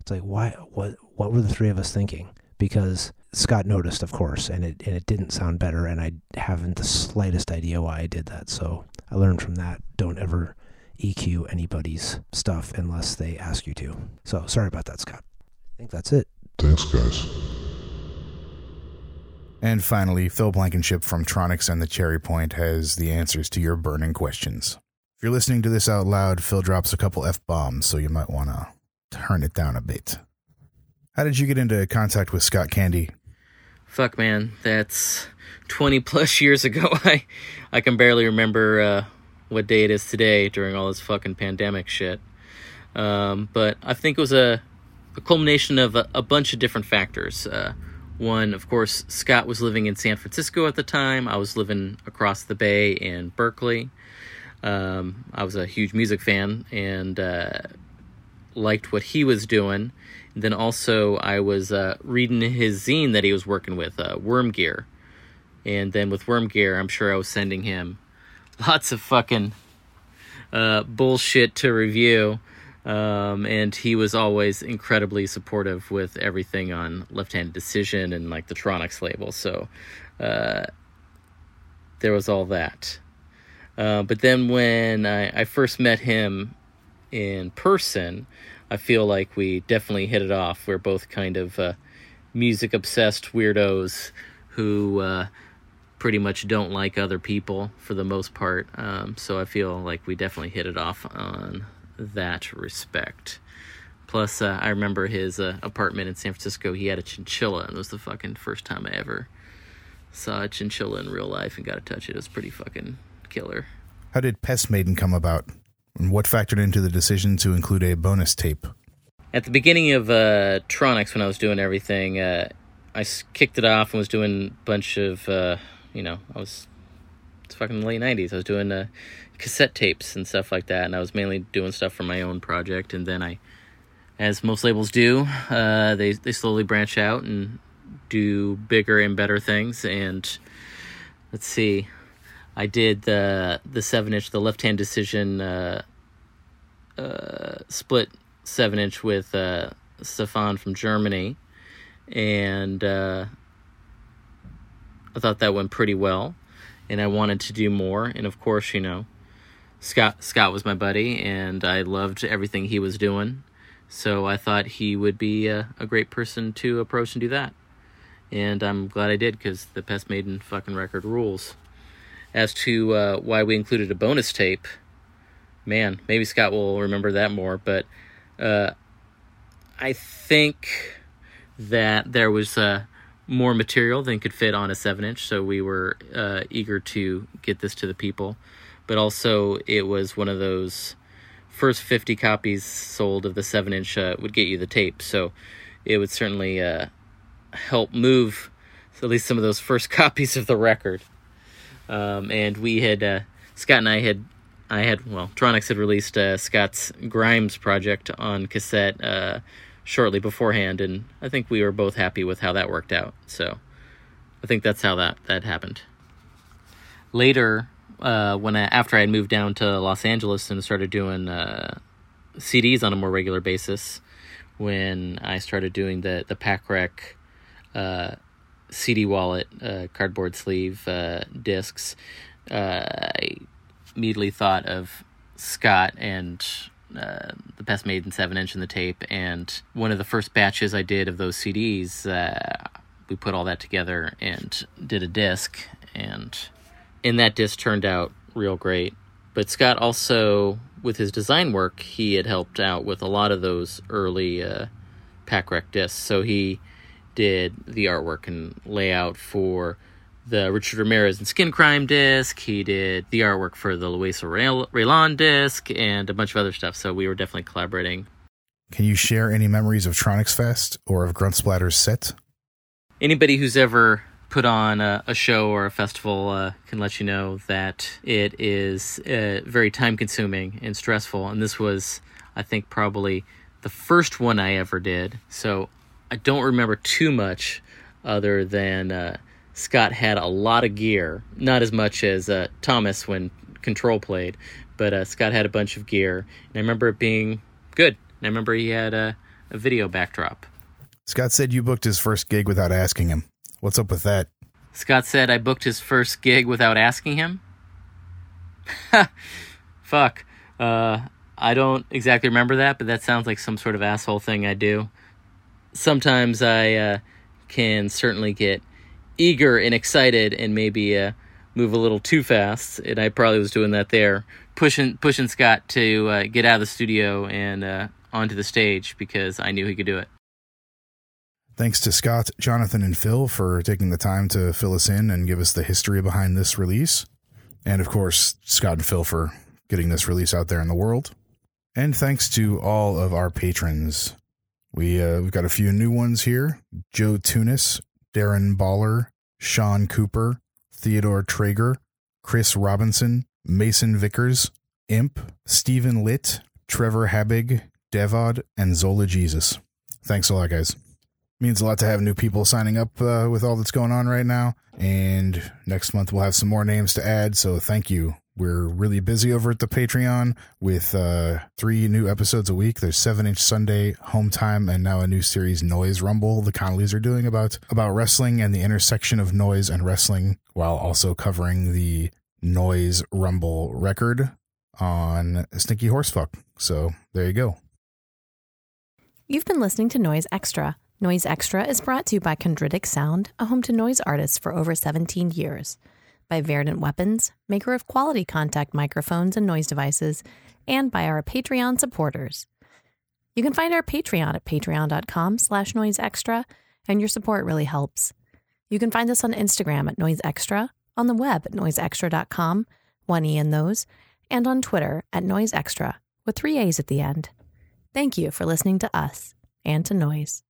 It's like why? What? What were the three of us thinking? Because Scott noticed, of course, and it and it didn't sound better, and I haven't the slightest idea why I did that. So I learned from that: don't ever EQ anybody's stuff unless they ask you to. So sorry about that, Scott. I think that's it. Thanks, guys. And finally, Phil Blankenship from Troniks and the Cherry Point has the answers to your burning questions. If you're listening to this out loud, Phil drops a couple F bombs, so you might want to turn it down a bit. How did you get into contact with Scott Candey? Fuck, man, that's 20 plus years ago. I, I can barely remember uh, what day it is today during all this fucking pandemic shit. Um, but I think it was a, a culmination of a, a bunch of different factors. Uh, one, of course, Scott was living in San Francisco at the time. I was living across the bay in Berkeley. Um, I was a huge music fan and uh, liked what he was doing. And then also, I was uh, reading his zine that he was working with, uh, Worm Gear. And then with Worm Gear, I'm sure I was sending him lots of fucking uh, bullshit to review um, and he was always incredibly supportive with everything on Left Hand Decision and like the Troniks label. So uh, there was all that. Uh, but then when I, I, first met him in person, I feel like we definitely hit it off. We're both kind of uh, music obsessed weirdos who uh, pretty much don't like other people for the most part. Um, so I feel like we definitely hit it off on that respect. Plus, uh, I remember his uh, apartment in San Francisco. He had a chinchilla, and it was the fucking first time I ever saw a chinchilla in real life and got to touch it. It was pretty fucking killer. How did Pest Maiden come about? And what factored into the decision to include a bonus tape? At the beginning of uh, Troniks, when I was doing everything, uh, I kicked it off and was doing a bunch of, uh, you know, I was, it's fucking the late 90s. I was doing uh, cassette tapes and stuff like that, and I was mainly doing stuff for my own project. And then I, as most labels do, uh, they, they slowly branch out and do bigger and better things. And let's see, I did the the seven inch, the left hand decision uh, uh, split seven inch with uh, Stefan from Germany, and uh, I thought that went pretty well. And I wanted to do more, and of course, you know, Scott Scott was my buddy, and I loved everything he was doing. So I thought he would be a, a great person to approach and do that. And I'm glad I did because the Pest Maiden fucking record rules. As to uh, why we included a bonus tape, man, maybe Scott will remember that more. But uh, I think that there was uh, more material than could fit on a 7 inch, so we were uh, eager to get this to the people. But also, it was one of those first 50 copies sold of the 7 inch uh, would get you the tape, so it would certainly uh, help move at least some of those first copies of the record. Um, and we had, uh, Scott and I had I had well, Troniks had released uh, Scott's Grimes project on cassette uh, shortly beforehand, and I think we were both happy with how that worked out. So I think that's how that that happened. Later, uh, when I, after I had moved down to Los Angeles and started doing uh, CDs on a more regular basis, when I started doing the the pack rec uh, CD wallet uh, cardboard sleeve uh, discs, uh, I immediately thought of Scott and uh, the made in 7 inch in the tape. And one of the first batches I did of those CDs, uh, we put all that together and did a disc. And and that disc turned out real great. But Scott also, with his design work, he had helped out with a lot of those early uh, pack rec discs. So he did the artwork and layout for the Richard Ramirez and Skin Crime disc. He did the artwork for the Luisa Raylon disc and a bunch of other stuff. So we were definitely collaborating. Can you share any memories of Troniks Fest or of Gruntsplatter's set? Anybody who's ever put on a, a show or a festival uh, can let you know that it is uh, very time consuming and stressful. And this was, I think, probably the first one I ever did. So I don't remember too much other than uh, Scott had a lot of gear, not as much as uh, Thomas when Control played, but uh, Scott had a bunch of gear, and I remember it being good. And I remember he had a, a video backdrop. Scott said you booked his first gig without asking him. What's up with that? Scott said I booked his first gig without asking him. Fuck. Uh, I don't exactly remember that, but that sounds like some sort of asshole thing I do. Sometimes I uh, can certainly get eager and excited and maybe uh, move a little too fast, and I probably was doing that there, pushing pushing Scott to uh, get out of the studio and uh, onto the stage because I knew he could do it. Thanks to Scott, Jonathan, and Phil for taking the time to fill us in and give us the history behind this release. And of course, Scott and Phil for getting this release out there in the world. And thanks to all of our patrons. We, uh, we've got a few new ones here Joe Tunis, Darren Baller, Sean Cooper, Theodore Traeger, Chris Robinson, Mason Vickers, Imp, Stephen Litt, Trevor Habig, Devod, and Zola Jesus. Thanks a lot, guys means a lot to have new people signing up uh, with all that's going on right now. And next month we'll have some more names to add. So thank you. We're really busy over at the Patreon with uh, three new episodes a week. There's Seven Inch Sunday, Home Time, and now a new series, Noise Rumble. The Connollys are doing about about wrestling and the intersection of noise and wrestling, while also covering the Noise Rumble record on Stinky Horsefuck. So there you go. You've been listening to Noise Extra. Noise Extra is brought to you by Chondritic Sound, a home to noise artists for over 17 years, by Verdant Weapons, maker of quality contact microphones and noise devices, and by our Patreon supporters. You can find our Patreon at patreon.com slash noiseextra, and your support really helps. You can find us on Instagram at Noise Extra, on the web at noiseextra.com, one E in those, and on Twitter at Noise Extra, with three A's at the end. Thank you for listening to us and to Noise.